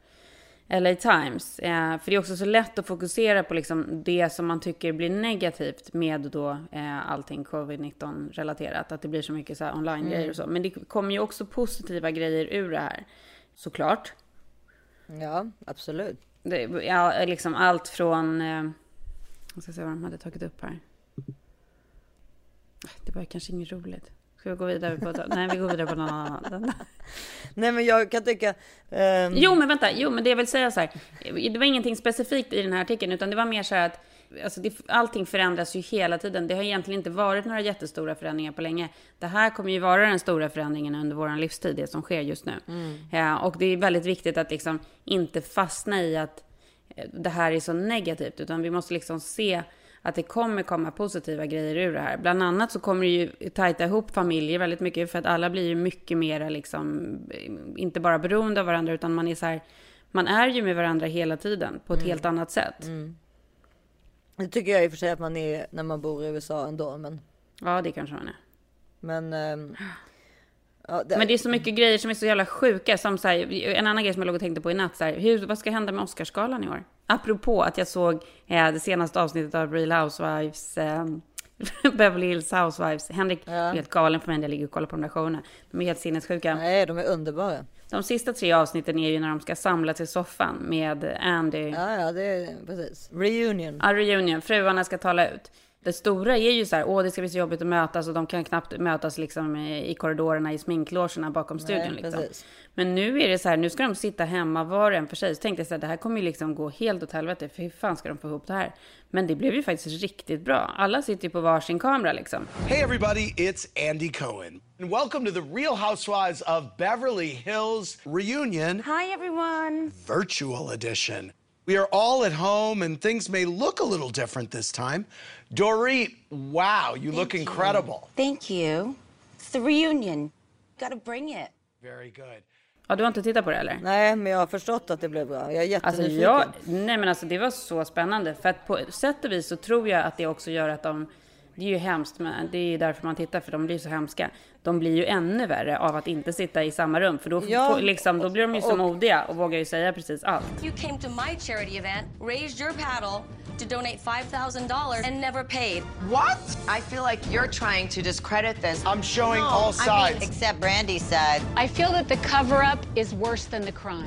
LA Times. Eh, för det är också så lätt att fokusera på liksom det som man tycker blir negativt med då eh, allting covid-19 relaterat. Att det blir så mycket så online-grejer och så. Men det kommer ju också positiva grejer ur det här. Såklart. Ja, absolut. Det, ja, liksom allt från... Eh, jag ska se vad de hade tagit upp här. Det var kanske inget roligt. Ska vi gå vidare på... Nej, vi går vidare på någon annan. Nej, men jag kan tycka. ehm, Jo, men vänta. Jo, men det jag vill säga så här. Det var ingenting specifikt i den här artikeln, utan det var mer så här att alltså det, allting förändras ju hela tiden. Det har egentligen inte varit några jättestora förändringar på länge. Det här kommer ju vara den stora förändringen under vår livstid, det som sker just nu. Ja, och det är väldigt viktigt att liksom inte fastna i att eh, det här är så negativt, utan vi måste liksom se att det kommer komma positiva grejer ur det här. Bland annat så kommer det ju tajta ihop familjer väldigt mycket för att alla blir ju mycket mera liksom, inte bara beroende av varandra utan man är så här, man är ju med varandra hela tiden på ett helt annat sätt. Det tycker jag i och för sig att man är när man bor i USA ändå. Men, Ja, det kanske man är. men, ehm, ja, det, Men det är så mycket grejer som är så jävla sjuka. Som så här, en annan grej som jag låg och tänkte på i natt. Så här, hur, vad ska hända med Oscarsgalan i år? Apropå att jag såg eh, det senaste avsnittet av Real Housewives. Eh, [laughs] Beverly Hills Housewives. Henrik Ja. är helt galen för mig när jag ligger och kollar på de där showerna. De är helt sinnessjuka. Nej, de är underbara. De sista tre avsnitten är ju när de ska samlas i soffan med Andy. Ja, ja, det är precis. Reunion. Ja, reunion. Fruarna ska tala ut. Det stora är ju så här, åh det ska bli så jobbigt att mötas och de kan knappt mötas liksom i korridorerna i sminklogerna bakom studion. Nej, liksom. Men nu är det så här, nu ska de sitta hemma var och en för sig. Så tänkte jag så här, det här kommer ju liksom gå helt åt helvete, för hur fan ska de få ihop det här? Men det blev ju faktiskt riktigt bra. Alla sitter ju på varsin kamera liksom. Hey, everybody, it's Andy Cohen. And welcome to the Real Housewives of Beverly Hills reunion, Hi, everyone. virtual edition. We are all at home, and things may look a little different this time. Dorit, wow, you look incredible. Thank you. It's the reunion. Gotta bring it. Very good. Ja, du har inte tittat på det eller? Nej, men jag har förstått att det blev bra. Jag är Alltså jättenyfiken. jag, nej men alltså det var så spännande. För att på sätt och vis så tror jag att det också gör att de Det är ju hemskt, men det är ju därför man tittar, för de blir så hemska. De blir ju ännu värre av att inte sitta i samma rum, för då, Ja, liksom, då blir de ju så och- modiga och vågar ju säga precis allt. You came to my charity event, raised your paddle to donate $5,000 and never paid. What? I feel like you're trying to discredit this. I'm showing No, all I mean, sides. except Brandy's side. I feel that the cover up is worse than the crime.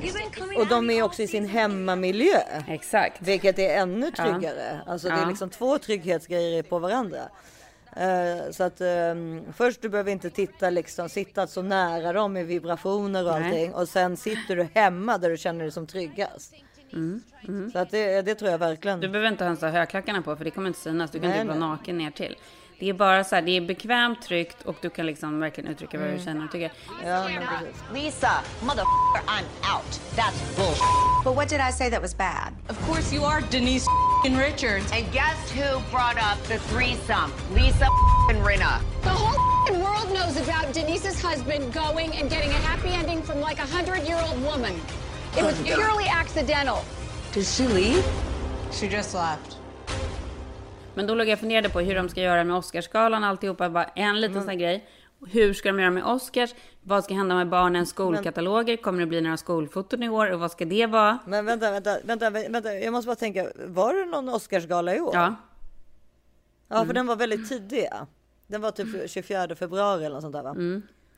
Och de är också i sin hemmamiljö. Exakt. Vilket är ännu tryggare. Alltså det är Ja. liksom två trygghetsgrejer på varandra. Eh, så att ehm, först du behöver inte titta liksom, sitta så nära dem med vibrationer och Nej. allting. Och sen sitter du hemma där du känner dig som tryggast. Så att det, det tror jag verkligen. Du behöver inte ens ha högklackarna på, för det kommer inte synas. Du kan Nej, typ vara naken ner till. Det är bara så här, det är bekvämt, tryggt och du kan liksom verkligen uttrycka vad du Mm. känner och tycker. Ja, men precis. Lisa, motherfucker, I'm out. That's bullshit. But what did I say that was bad? Of course you are Denise Richards. And guess who brought up the threesome? Lisa and Rinna. The whole world knows about Denise's husband going and getting a happy ending from like a hundred-year-old woman. It was purely accidental. Did she leave? She just left. Men då låg jag och funderade på hur de ska göra med Oscarsgalan alltihopa. Bara en liten sån här grej. Hur ska de göra med Oscars? Vad ska hända med barnens skolkataloger? Kommer det bli några skolfoton i år? Och vad ska det vara? Men vänta, vänta, vänta, vänta, jag måste bara tänka. Var det någon Oscarsgala i år? Ja, Ja, för den var väldigt tidig. Den var typ 24 februari eller något sånt där va?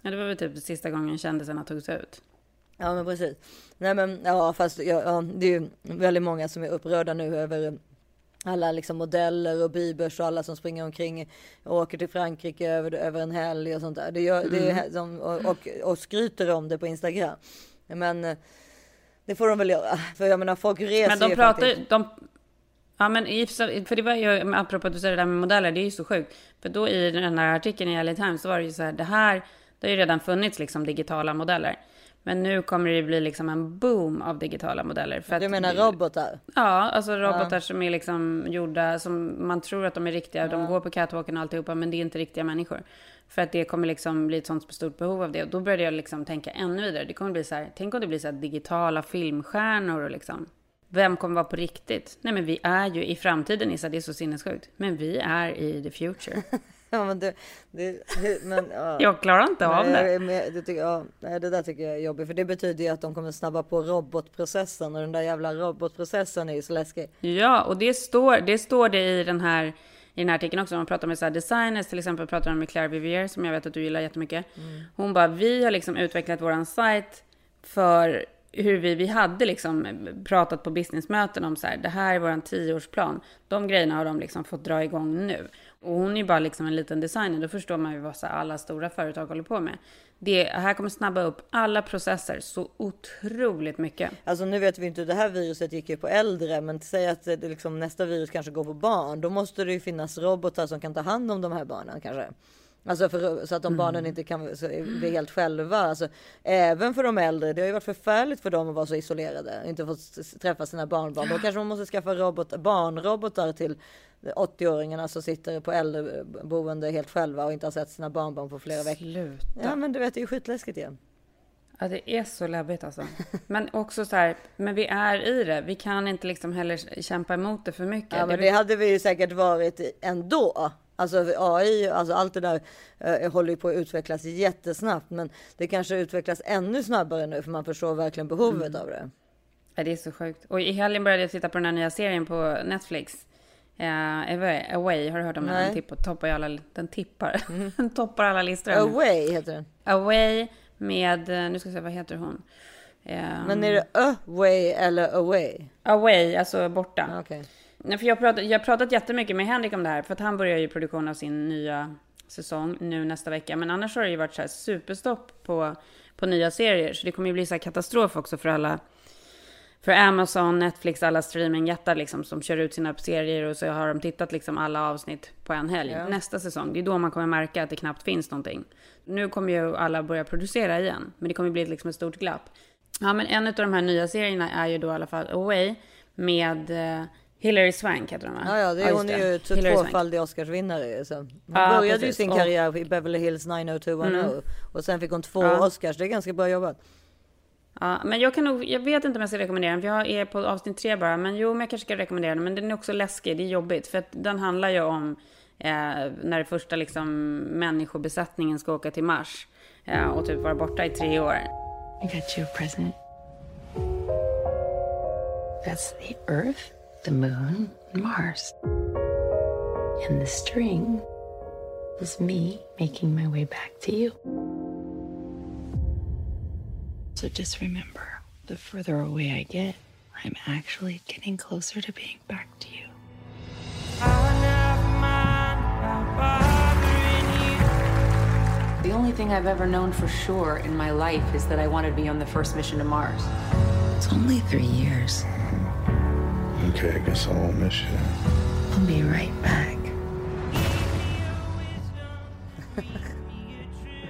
ja det var väl typ sista gången kändisarna togs ut. Ja men precis. Nej men ja fast ja, ja, det är ju väldigt många som är upprörda nu över alla liksom modeller och bibers och alla som springer omkring och åker till Frankrike över, över en helg och sånt där. Det gör, det är, som, och, och, och skryter om det på Instagram. Men eh, det får de väl göra. För jag menar folk reser Men de ju pratar faktiskt. De, ja, men i, för det var ju, apropå att du säger det där med modeller, det är ju så sjukt. För då i den här artikeln i LA Times så var det ju så här, det här, det har ju redan funnits liksom digitala modeller. Men nu kommer det bli liksom en boom av digitala modeller. För Du menar robotar? Ja, alltså robotar som är liksom gjorda, som man tror att de är riktiga. De går på catwalken och alltihopa, men det är inte riktiga människor. För att det kommer liksom bli ett sånt stort behov av det. Och då började jag liksom tänka ännu vidare. Det kommer bli så här, tänk om det blir så här digitala filmstjärnor och liksom. Vem kommer vara på riktigt? Nej men vi är ju i framtiden Issa, det är så sinnessjukt. Men vi är i the future. [laughs] Ja men det, det men, ja. [laughs] Jag klarar inte av det. med- det, tycker, ja, det där tycker jag är jobbigt för det betyder ju att de kommer snabba på robotprocessen och den där jävla robotprocessen är ju så läskig. Ja, och det står det, står det i den här i den här artikeln också, man pratar med så här designers, till exempel pratar de med Claire Vivier, som jag vet att du gillar jättemycket. Hon bara, vi har liksom utvecklat våran sajt för hur vi, vi hade liksom pratat på businessmöten om så här, det här är våran tioårsplan. De grejerna har de liksom fått dra igång nu. Och hon är ju bara liksom en liten designer, då förstår man ju vad så alla stora företag håller på med. Det här kommer snabba upp alla processer så otroligt mycket. Alltså nu vet vi inte, det här viruset gick ju på äldre, men säg att det liksom, nästa virus kanske går på barn. Då måste det ju finnas robotar som kan ta hand om de här barnen kanske. Alltså för, så att de barnen inte kan bli helt själva. Alltså, även för de äldre. Det har ju varit förfärligt för dem att vara så isolerade. Inte få träffa sina barnbarn. Då kanske man måste skaffa robot, barnrobotar till 80-åringarna som sitter på äldreboende helt själva och inte har sett sina barnbarn på flera veckor. Sluta. Ja men du vet det är ju skitläskigt igen. Ja, det är så läbbigt alltså. Men också så här, men vi är i det. Vi kan inte liksom heller kämpa emot det för mycket. Ja, men Det- hade vi ju säkert varit ändå. Alltså AI, alltså allt det där eh, håller ju på att utvecklas jättesnabbt. Men det kanske utvecklas ännu snabbare nu för man förstår verkligen behovet Mm. av det. Ja, det är så sjukt. Och i helgen började jag titta på den här nya serien på Netflix. Eh, Away, har du hört om den? Den tippar, toppar alla, den tippar. [laughs] den toppar alla listor. Away heter den. Away med, eh, nu ska jag se, vad heter hon? Eh, Men är det away eller away? Away, alltså borta. Ja, Okej. Nej, för jag, har pratat, jag pratat jättemycket med Henrik om det här, för att han börjar ju produktion av sin nya säsong nu nästa vecka. Men annars har det ju varit så här superstopp på, på nya serier, så det kommer ju bli så här katastrof också för alla för Amazon, Netflix, alla streamingjättar liksom som kör ut sina serier och så har de tittat liksom alla avsnitt på en helg. Nästa säsong, det är då man kommer märka att det knappt finns någonting. Nu kommer ju alla börja producera igen, men det kommer bli liksom ett stort glapp. Ja, men en av de här nya serierna är ju då i alla fall Away med eh, Hilary Swank heter hon va? Ja, ja, det, just hon är ju tvåfaldig Oscarsvinnare. Så. Hon Ja, började ju sin Och- karriär i Beverly Hills 90210 och sen fick hon två Ja. Oscars. Det är ganska bra jobbat. Ja, men jag kan nog, jag vet inte om jag ska rekommendera den, för jag är på avsnitt tre bara. Men jo, men jag kanske ska rekommendera den. Men den är också läskig, det är jobbigt. För att den handlar ju om Eh, när det första liksom, människobesättningen ska åka till Mars eh, och typ vara borta i tre år. I got you a present. That's the Earth, the Moon, and Mars. And the string was me making my way back to you. So just remember the further away I get, I'm actually getting closer to being back to you. The only thing I've ever known for sure in my life is that I wanted to be on the first mission to Mars. It's only three years. Okay, I guess I won't miss you. I'll be right back.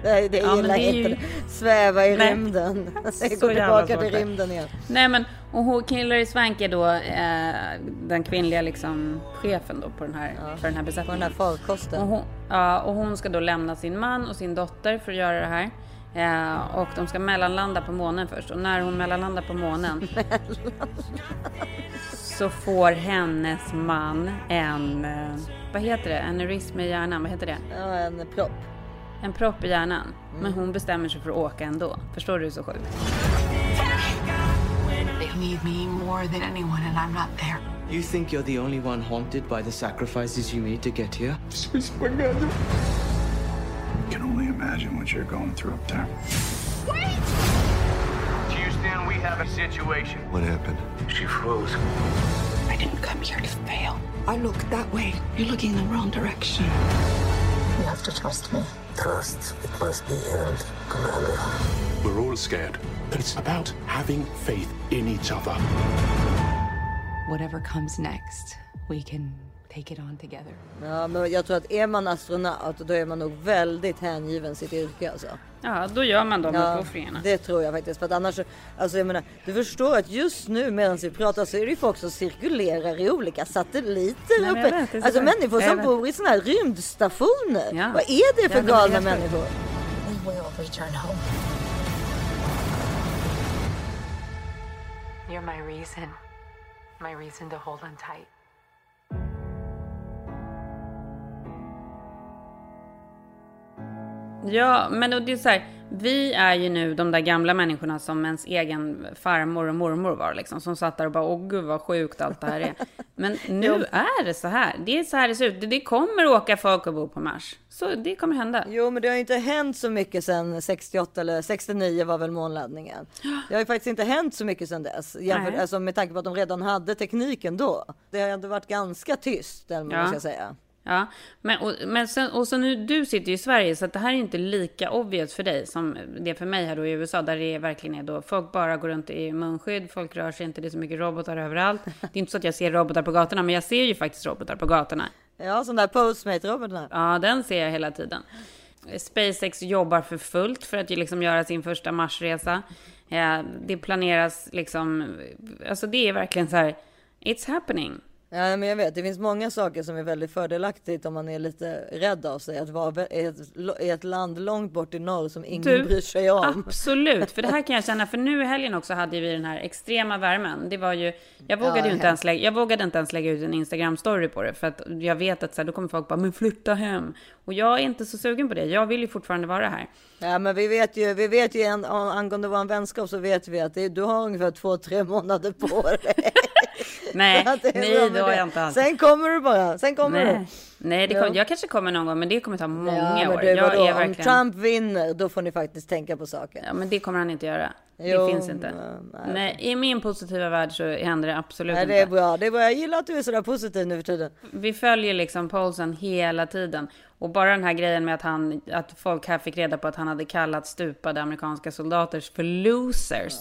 Nej, det Ja, gillar det ju- inte. Sväva i Nej. rymden. [laughs] Gå tillbaka till rymden igen. Nej men, och hon, Hillary Swank är då eh, den kvinnliga liksom chefen då på den här, för den här besättningen. På den här farkosten. Och hon, ja, och hon ska då lämna sin man och sin dotter för att göra det här. Eh, och de ska mellanlanda på månen först. Och när hon mellanlandar på månen [laughs] så får hennes man en, eh, vad heter det, aneurysm i hjärnan, vad heter det? Ja, en propp. En propp i hjärnan. Men mm. hon bestämmer sig för att åka ändå. Förstår du hur så sjukt? They need me more than anyone, and I'm not there. You think you're the only one haunted by the sacrifices you made to get here? [laughs] I can only imagine what you're going through up there. Wait! Houston, we have a situation. What happened? She froze. I didn't come here to fail. I looked that way. You're looking in the wrong direction. You have to trust me. Trust, it must be earned, Commander. We're all scared. But it's about having faith in each other. Whatever comes next, we can take it on together. Ja, men jag tror att är man astronaut då är man nog väldigt hängiven sitt yrke alltså. Ja, då gör man de Ja, uppoffringarna. det tror jag faktiskt. För att annars, alltså jag menar, du förstår att just nu medan vi pratar så är det ju folk som cirkulerar i olika satelliter Nej, uppe. vet, det är så alltså människor som bor i sådana här rymdstationer. Ja. Vad är det för Ja, galna sjuka. människor? We will return home. You're my reason. My reason to hold on tight. Ja, men det är så här, vi är ju nu de där gamla människorna som ens egen farmor och mormor var liksom, som satt där och bara, åh gud vad sjukt allt det här är. Men [laughs] nu är det så här, det är så här det ser ut. Det- kommer åka folk och bo på Mars. Så det kommer hända. Jo, men det har ju inte hänt så mycket sedan 68 eller 69 var väl månladdningen. [gasps] Det har ju faktiskt inte hänt så mycket sedan dess. Jämfört, alltså, med tanke på att de redan hade tekniken då. Det har ändå varit ganska tyst, det Ja. måste jag säga. Ja, men, och, men sen, och så nu, du sitter ju i Sverige så det här är inte lika obvious för dig som det är för mig här då i USA där det verkligen är då folk bara går runt i munskydd, folk rör sig inte, det är så mycket robotar överallt. [laughs] Det är inte så att jag ser robotar på gatorna, men jag ser ju faktiskt robotar på gatorna. Ja, sån där postmate-robotarna. Ja, den ser jag hela tiden. SpaceX jobbar för fullt för att liksom göra sin första Marsresa. Ja, det planeras liksom, alltså det är verkligen så här, it's happening. Ja, men jag vet, det finns många saker som är väldigt fördelaktigt om man är lite rädd av sig. Att vara i ett, i ett land långt bort i norr som ingen Du, bryr sig om. Absolut, för det här kan jag känna, för nu i helgen också hade vi den här extrema värmen. Det var ju, jag vågade Ja, ju inte ens lägga, jag vågade inte ens lägga ut en Instagram-story på det, för att jag vet att så här, då kommer folk bara, men flytta hem. Och jag är inte så sugen på det, jag vill ju fortfarande vara här. Ja, men vi vet ju, vi vet ju en, angående vår vänskap så vet vi att det, du har ungefär två, tre månader på dig. [laughs] [laughs] Nej, nej det har jag inte alls. Sen kommer du bara, sen kommer Nej, du. nej det kom, Ja. jag kanske kommer någon gång, men det kommer ta många ja, men år. du, vadå, är Om verkligen... Trump vinner, då får ni faktiskt tänka på saken. Ja, men det kommer han inte göra. Jo, det finns inte. nej, Nej, I min positiva värld så händer det absolut Nej, inte. det är bra, det är bra. Jag gillar att du är sådär positiv nu för tiden. Vi följer liksom Paulsen hela tiden. Och bara den här grejen med att, han, att folk här fick reda på att han hade kallat stupade amerikanska soldater för losers.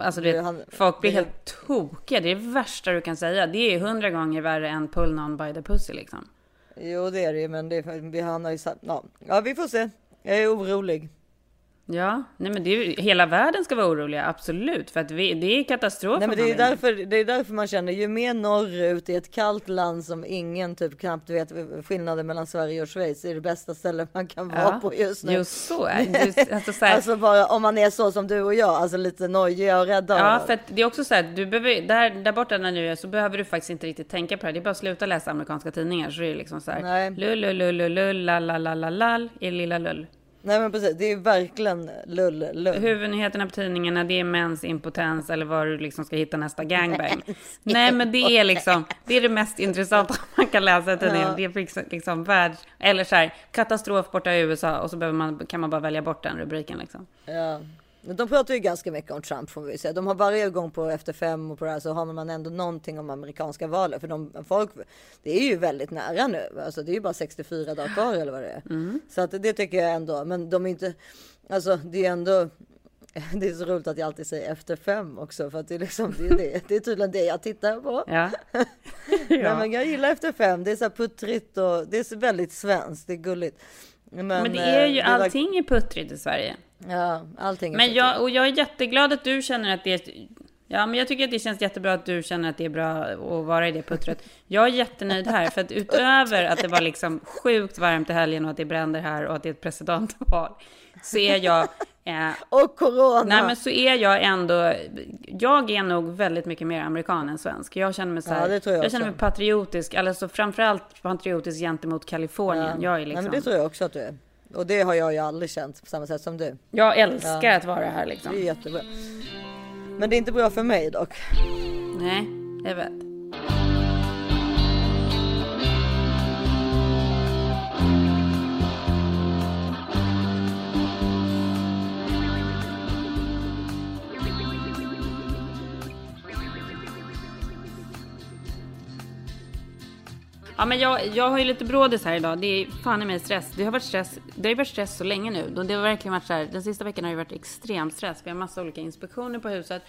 Alltså det, han- folk blir det- helt tokiga. Det är det värsta du kan säga. Det är hundra gånger värre än pull någon by the pussy liksom. Jo, det är det ju, men det, han har ju sagt, ja. ja, vi får se. Jag är orolig. Ja, nej men det är ju, hela världen ska vara oroliga, absolut. För att vi, det är katastrof. Nej, men det är därför, det är därför man känner ju mer norrut i ett kallt land som ingen typ knappt vet skillnaden mellan Sverige och Schweiz är det bästa stället man kan vara Ja, på just nu. just så är. Just- alltså så här- [laughs] Alltså bara om man är så som du och jag, alltså lite nojiga och rädda. Ja, för det är också så här, du behöver, där, där borta när du är så behöver du faktiskt inte riktigt tänka på det. Det är bara att sluta läsa amerikanska tidningar så är det liksom så här. Lull, lull, lull, lull, la, la, la, la, lall, i lilla lull. Nej men precis, det är verkligen lull, lull. Huvudnyheterna på tidningarna, det är mäns impotens eller var du liksom ska hitta nästa gangbang. Nej, men det är liksom, det är det mest intressanta [laughs] man kan läsa i tidningen. Ja. Det är liksom, liksom världs, eller så här, katastrof borta i USA och så behöver man, kan man bara välja bort den rubriken liksom. Ja. De pratar ju ganska mycket om Trump får vi säga. De har varje gång på Efter fem och på det här så har man ändå någonting om amerikanska valet. För de, folk, det är ju väldigt nära nu. Alltså det är ju bara 64 dagar kvar eller vad det är. Så att det tycker jag ändå. Men de är inte, alltså det är ändå [laughs] det är så roligt att jag alltid säger efter fem också för att det är liksom det är, det, det är tydligen det jag tittar på. [laughs] Ja. [laughs] Nej, men jag gillar efter fem. Det är så puttrigt och det är så väldigt svenskt. Det är gulligt. Men, Men, det är ju eh, allting är puttrigt i Sverige. Ja, allting Men jag, och jag är jätteglad att du känner att det är... Ja, men jag tycker att det känns jättebra att du känner att det är bra att vara i det puttret. Jag är jättenöjd här, för att utöver att det var liksom sjukt varmt i helgen och att det bränder här och att det är ett presidentval, så är jag... Eh, och corona! Nej, men så är jag ändå... Jag är nog väldigt mycket mer amerikan än svensk. Jag känner mig så här, Ja, det tror jag känner också. mig patriotisk, alltså framförallt patriotisk gentemot Kalifornien. Jag är liksom... Nej, men det tror jag också att du är. Och det har jag ju aldrig känt på samma sätt som du. Jag älskar att vara här liksom. Det är jättebra. Men det är inte bra för mig dock. Nej, jag vet. Ja, men jag, jag har ju lite brådis här idag. Det är fan i mig stress. Det har varit stress. Det har ju varit stress så länge nu. Det har verkligen varit så här. Den sista veckan har det varit extrem stress. Vi har massa olika inspektioner på huset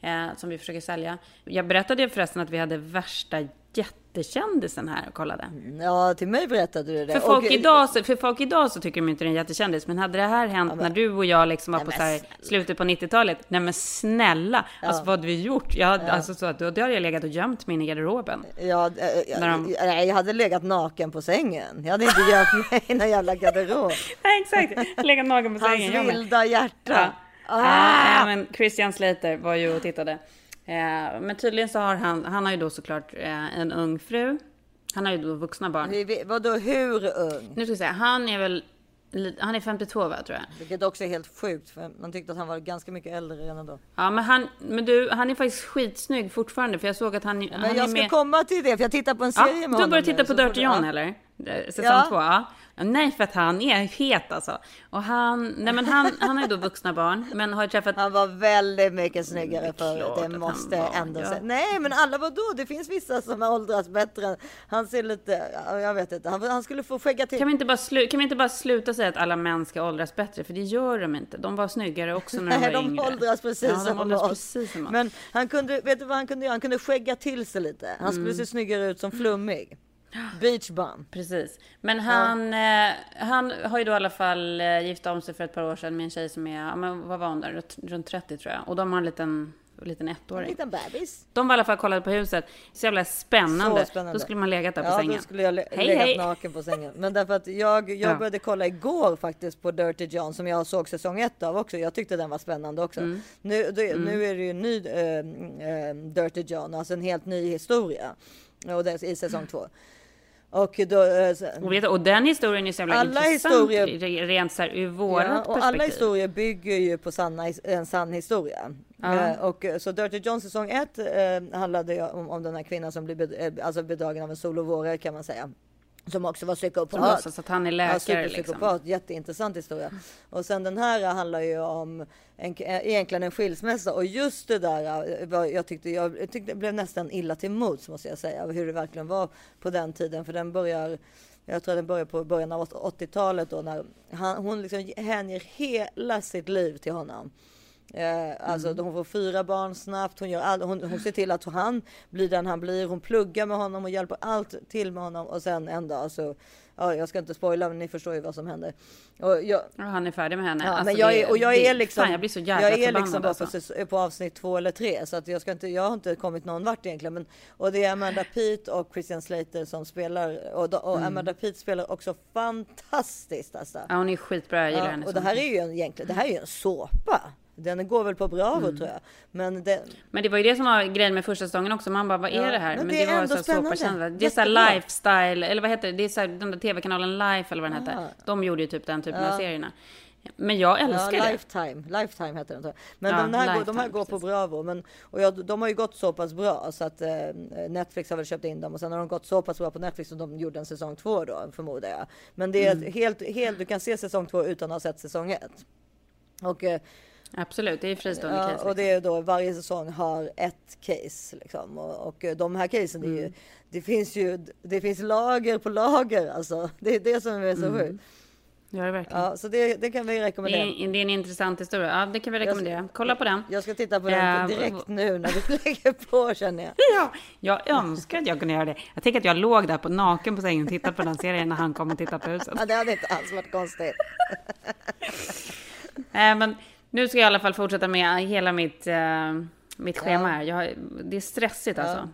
eh, som vi försöker sälja. Jag berättade förresten att vi hade värsta jättekändisen här och kollade. Ja, till mig berättade du det. För folk, Och- idag, så- för folk idag så tycker de inte det är en jättekändis. Men hade det här hänt när du och jag liksom var Nej, på men så här, slutet på 90-talet. Nej men snälla. Ja. Alltså vad hade vi gjort? Jag, hade- Ja. alltså, så att, då, då hade jag legat och gömt mig inne i garderoben. Ja, eh, jag, När de- nej, jag hade legat naken på sängen. Jag hade inte gömt mig i någon jävla garderob. [laughs] Nej exakt. Legat naken på sängen. Hans vilda hjärta. Ja. Ah! Ja, men Christian Slater var ju och tittade. Eh, men tydligen så har han, han har ju då såklart eh, en ung fru. Han har ju då vuxna barn. Vi- Vadå hur ung? Nu ska vi säga, han är väl, han är 52 va tror jag. Vilket också är helt sjukt för man tyckte att han var ganska mycket äldre redan då. Ja men han, men du, han är faktiskt skitsnygg fortfarande för jag såg att han, han Men jag är ska med. komma till det för jag tittar på en serie Ja, med du honom börjar titta nu, på Dirty du- John eller? Eh, Säsong Ja. två, ja. Nej, för att han är het alltså. Och han, nej men han, han har ju då vuxna barn, men har träffat... Han var väldigt mycket snyggare förut, det måste var, ändå ja. säga. Nej men alla vadå? Det finns vissa som har åldrats bättre. Han ser lite, ja, jag vet inte, han, han skulle få skägga till. Kan vi, inte bara slu, kan vi inte bara sluta säga att alla män ska åldras bättre? För det gör de inte. De var snyggare också när de [laughs] Nej, var de yngre. åldras precis ja, de som åldras precis som oss. Men han kunde, vet du vad han kunde göra? Han kunde skägga till sig lite. Han skulle Mm. se snyggare ut som flummig. [gasps] Beach bum. Precis. Men han, eh, han har ju då i alla fall eh, gift om sig för ett par år sedan med en tjej som är, ja, men vad var hon där, Runt- runt 30 tror jag. Och de har en liten, liten En ettåring. liten bebis. De var i alla fall kollade på huset. Så jävla spännande. Så spännande. Då skulle man legat där på ja, sängen. då skulle jag le- Hej, legat hej. naken på sängen. Men därför att jag, jag Ja. började kolla igår faktiskt på Dirty John som jag såg säsong ett av också. Jag tyckte den var spännande också. Mm. Nu, det, Mm. nu är det ju en ny eh, eh, Dirty John, alltså en helt ny historia. Och det är i säsong [clears throat] två. Och då... eh, Och, vet, och den historien är så jävla Alla intressant historier- re- rent så här ur vårat Ja, och perspektiv. alla historier bygger ju på sanna, en sann historia. Ja. Eh, och eh, så Dirty John säsong 1 eh, handlade om, om den här kvinnan som blev bed, alltså bedragen av en solovårare kan man säga. Som också var psykopat. Som låtsas att han är läkare, Ja, superpsykopat. Jätteintressant historia. Och sen den här handlar ju om en, egentligen en skilsmässa och just det där var, jag tyckte jag, tyckte blev nästan illa till mods måste jag säga hur det verkligen var på den tiden för den börjar jag tror den börjar på början av 80-talet då när han, hon liksom hänger hela sitt liv till honom. Eh, alltså Mm. hon får fyra barn snabbt. Hon, gör all, hon, hon ser till att han blir den han blir. Hon pluggar med honom och hjälper allt till med honom. Och sen en dag så, ja, jag ska inte spoila men ni förstår ju vad som händer. Och jag, Och han är färdig med henne. Ja, Alltså, men jag är, och jag det- är liksom, Fan, jag blir så jävla jag är liksom bara på, alltså. säs- på avsnitt två eller tre så att jag ska inte, jag har inte kommit någon vart egentligen. Men, och det är Amanda Peet och Christian Slater som spelar och, och Mm. Amanda Peet spelar också fantastiskt alltså. Ja, hon är skitbra. Jag gillar Ja, henne och det här är ju en, egentligen, det här är ju en såpa. Den går väl på Bravo Mm. tror jag. Men det, Men det var ju det som var grejen med första säsongen också. Man bara, vad är Ja, det här? men Men, det är det, var ändå så spännande. såpakänsla. Det är så här Jättebra. lifestyle, eller vad heter det? Det är så här, den där tv-kanalen Life eller vad den Ja. hette. De gjorde ju typ den typen Ja. av serierna. Men jag älskar ja, det. Lifetime, Lifetime heter den tror jag. Men Ja, de, här, går, de här Lifetime, går på Bravo. Men, och jag, de har ju gått så pass bra så att eh, Netflix har väl köpt in dem och sen har de gått så pass bra på Netflix som de gjorde en säsong två då förmodar jag. Men det är Mm. helt, helt, du kan se säsong två utan att ha sett säsong ett. Och, eh, Absolut, det är fristående ja, case. liksom. och det är då varje säsong har ett case liksom. Och, och eh, de här casen är ju, Mm. det finns ju, det finns lager på lager alltså. [laughs] Det är det som är så Mm. sjukt. Ja, det verkligen. Ja, så det, det kan vi Det rekommendera. är, det är en intressant historia. Ja, det kan vi rekommendera. Kolla på den. Jag ska titta på den Ja, direkt nu när vi [laughs] lägger på känner jag. Ja, jag önskar att jag kunde göra det. Jag tänker att jag låg där på naken på sängen och tittade på den serien när han kom och tittade på huset. Ja, det hade inte alls varit konstigt. Nej, [laughs] men nu ska jag i alla fall fortsätta med hela mitt, eh, mitt schema här. Jag, har- det är stressigt alltså.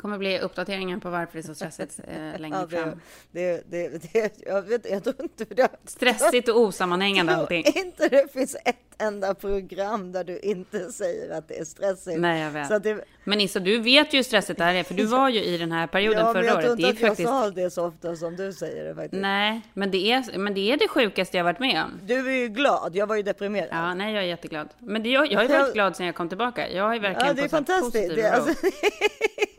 Kommer bli uppdateringar på varför det är så stressigt eh, [laughs] längre Ja, det, fram. det, det, det, jag, vet, jag tror inte det. Stressigt och osammanhängande [laughs] allting. Inte det finns ett enda program där du inte säger att det är stressigt. Nej, jag vet. Det, Men Issa, du vet ju hur stressigt det här är, för du [laughs] var ju i den här perioden ja, men förra jag året. tror Det inte att jag faktiskt... sa det så ofta som du säger det faktiskt. Nej, men det, är, men det är det sjukaste jag varit med om. Du är ju glad, jag var ju deprimerad. Ja, nej, jag är jätteglad. Men det, jag, jag har ju varit glad sedan jag kom tillbaka. Jag har ju verkligen Ja, det är fått en fantastiskt. positiv Det alltså,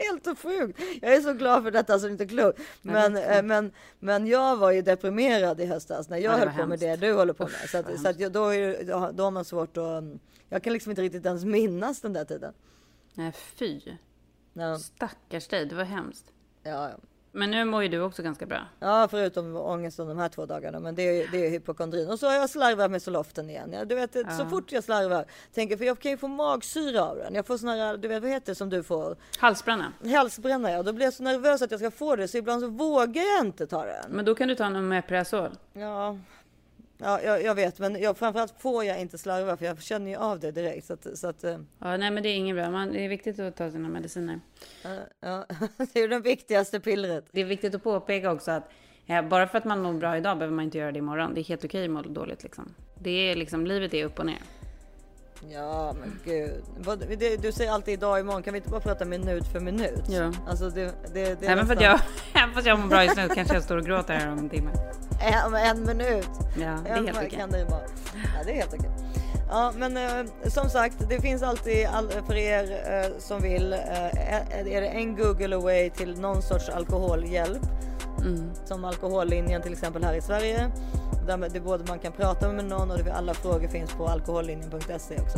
helt sjukt. Jag är så glad för detta så det är inte klokt. Men, det. eh, men, men jag var ju deprimerad i höstas när jag Ja, höll på med hemskt. det du håller på med. Så, vad att, så att jag, då, är, då har- då har man svårt att... Jag kan liksom inte riktigt ens minnas den där tiden. Nej, fy. Ja. Stackars dig, det var hemskt. Ja, ja. Men nu mår ju du också ganska bra. Ja, förutom ångesten de här två dagarna. Men det är, det är hypokondrin. Och så har jag slarvat med soloften igen. Ja, du vet, så Ja. fort jag slarvar, tänker för jag kan ju få magsyra av den. Jag får sån här, du vet vad heter det som du får? Halsbränna. Halsbränna ja. Då blir jag så nervös att jag ska få det. Så ibland så vågar jag inte ta den. Men då kan du ta en Omeprazol. Ja, ja jag, jag vet. Men jag, framförallt får jag inte slarva för jag känner ju av det direkt. Så att, så att, eh, Ja, nej, men det är inget bra. Man, det är viktigt att ta sina mediciner. ja, [laughs] det är ju det viktigaste pillret. Det är viktigt att påpeka också att eh, bara för att man mår bra idag behöver man inte göra det imorgon. Det är helt okej att må dåligt liksom. Det är liksom, livet är upp och ner. Ja men gud. Vad, det, du säger alltid idag imorgon. Kan vi inte bara prata minut för minut? Ja. Alltså det, det, det Även, för nästan- jag, [laughs] även fast jag mår bra just nu kanske jag står och gråter här om en timme. En, om en minut. Ja, det är En helt okej. kan det imorgon. Ja, det är helt okej. Ja, men eh, som sagt, det finns alltid all, för er eh, som vill. Eh, är är det en Google away till någon sorts alkoholhjälp? Mm. Som alkohollinjen till exempel här i Sverige. Där det både man kan prata med någon och alla frågor finns på alkohollinjen.se också.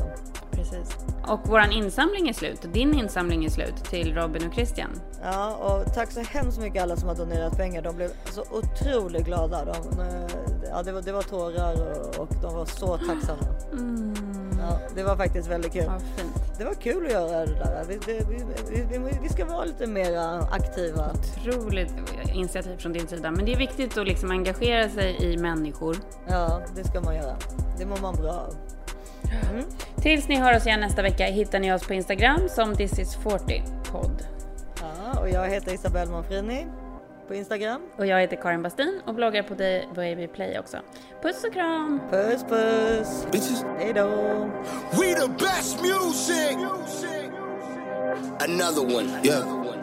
Precis. Och våran insamling är slut. Din insamling är slut till Robin och Christian. Ja, och tack så hemskt mycket alla som har donerat pengar. De blev så otroligt glada. De, eh, ja, det, var, det var tårar och, och de var så tacksamma. Ja, det var faktiskt väldigt kul. Ja. Det var kul att göra det där. Vi, det, vi, vi, vi, ska vara lite mer aktiva. Otroligt initiativ från din sida. Men det är viktigt att liksom engagera sig i människor. Ja, det ska man göra. Det mår man bra av. Mm. Tills ni hör oss igen nästa vecka hittar ni oss på Instagram som This is 40 podd. Ja, och jag heter Isabelle Monfrini på Instagram. Och jag heter Karin Bastin och bloggar på The Baby Play också. Puss och kram! Puss puss! Hej då! We the best music. Another one. Yeah.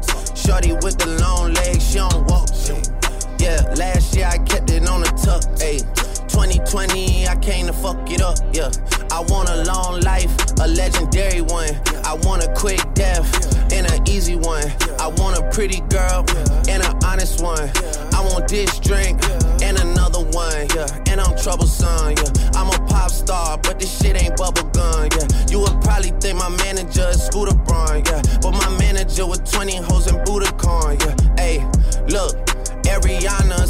Shorty with the long legs, she don't walk. Yeah, last year I kept it on the tuck. Ay. 2020, I came to fuck it up. Yeah, I want a long life, a legendary one. I want a quick death and an easy one. I want a pretty girl and an honest one. I want this drink and another one, yeah. And I'm troublesome, yeah. I'm a pop star, but this shit ain't bubble gum, yeah. You would probably think my manager is Scooter Braun, yeah. But with 20 hoes in Budokan, yeah. Hey, look. Ariana,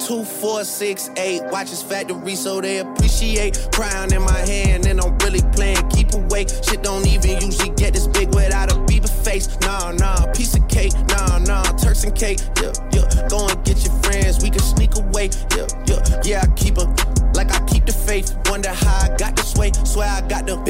two, four, six, eight. Watch his factory so they appreciate. Crown in my hand and I'm really playing. Keep away. Shit don't even usually get this big without a Bieber face. Nah, nah, piece of cake. Nah, nah, Turks and cake. Yeah, yeah. Go and get your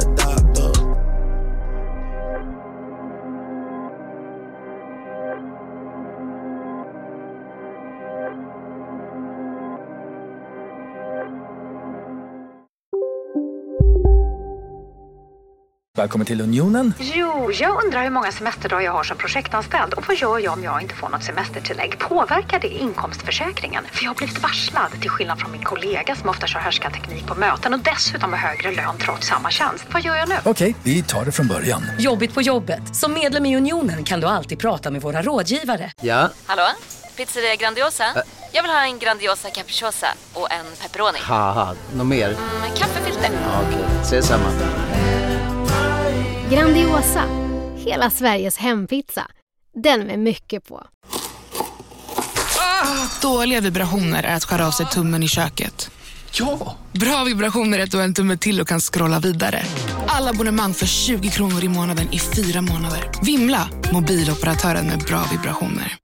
a Välkommen till Unionen. Jo, jag undrar hur många semesterdagar jag har som projektanställd och vad gör jag om jag inte får något semestertillägg? Påverkar det inkomstförsäkringen? För jag har blivit varslad, till skillnad från min kollega som ofta kör teknik på möten och dessutom har högre lön trots samma tjänst. Vad gör jag nu? Okej, vi tar det från början. Jobbigt på jobbet. Som medlem i Unionen kan du alltid prata med våra rådgivare. Ja? Hallå? Pizzeria Grandiosa? Jag vill ha en Grandiosa capriciosa och en pepperoni. Haha, något mer? Med kaffefilter. Ja, Okej, ses samma. Grandiosa, hela Sveriges hempizza. Den med mycket på. Dåliga vibrationer är att skära av sig tummen i köket. Ja! Bra vibrationer är att du har en tumme till och kan scrolla vidare. Alla abonnemang för 20 kronor i månaden i fyra månader. Vimla! Mobiloperatören med bra vibrationer.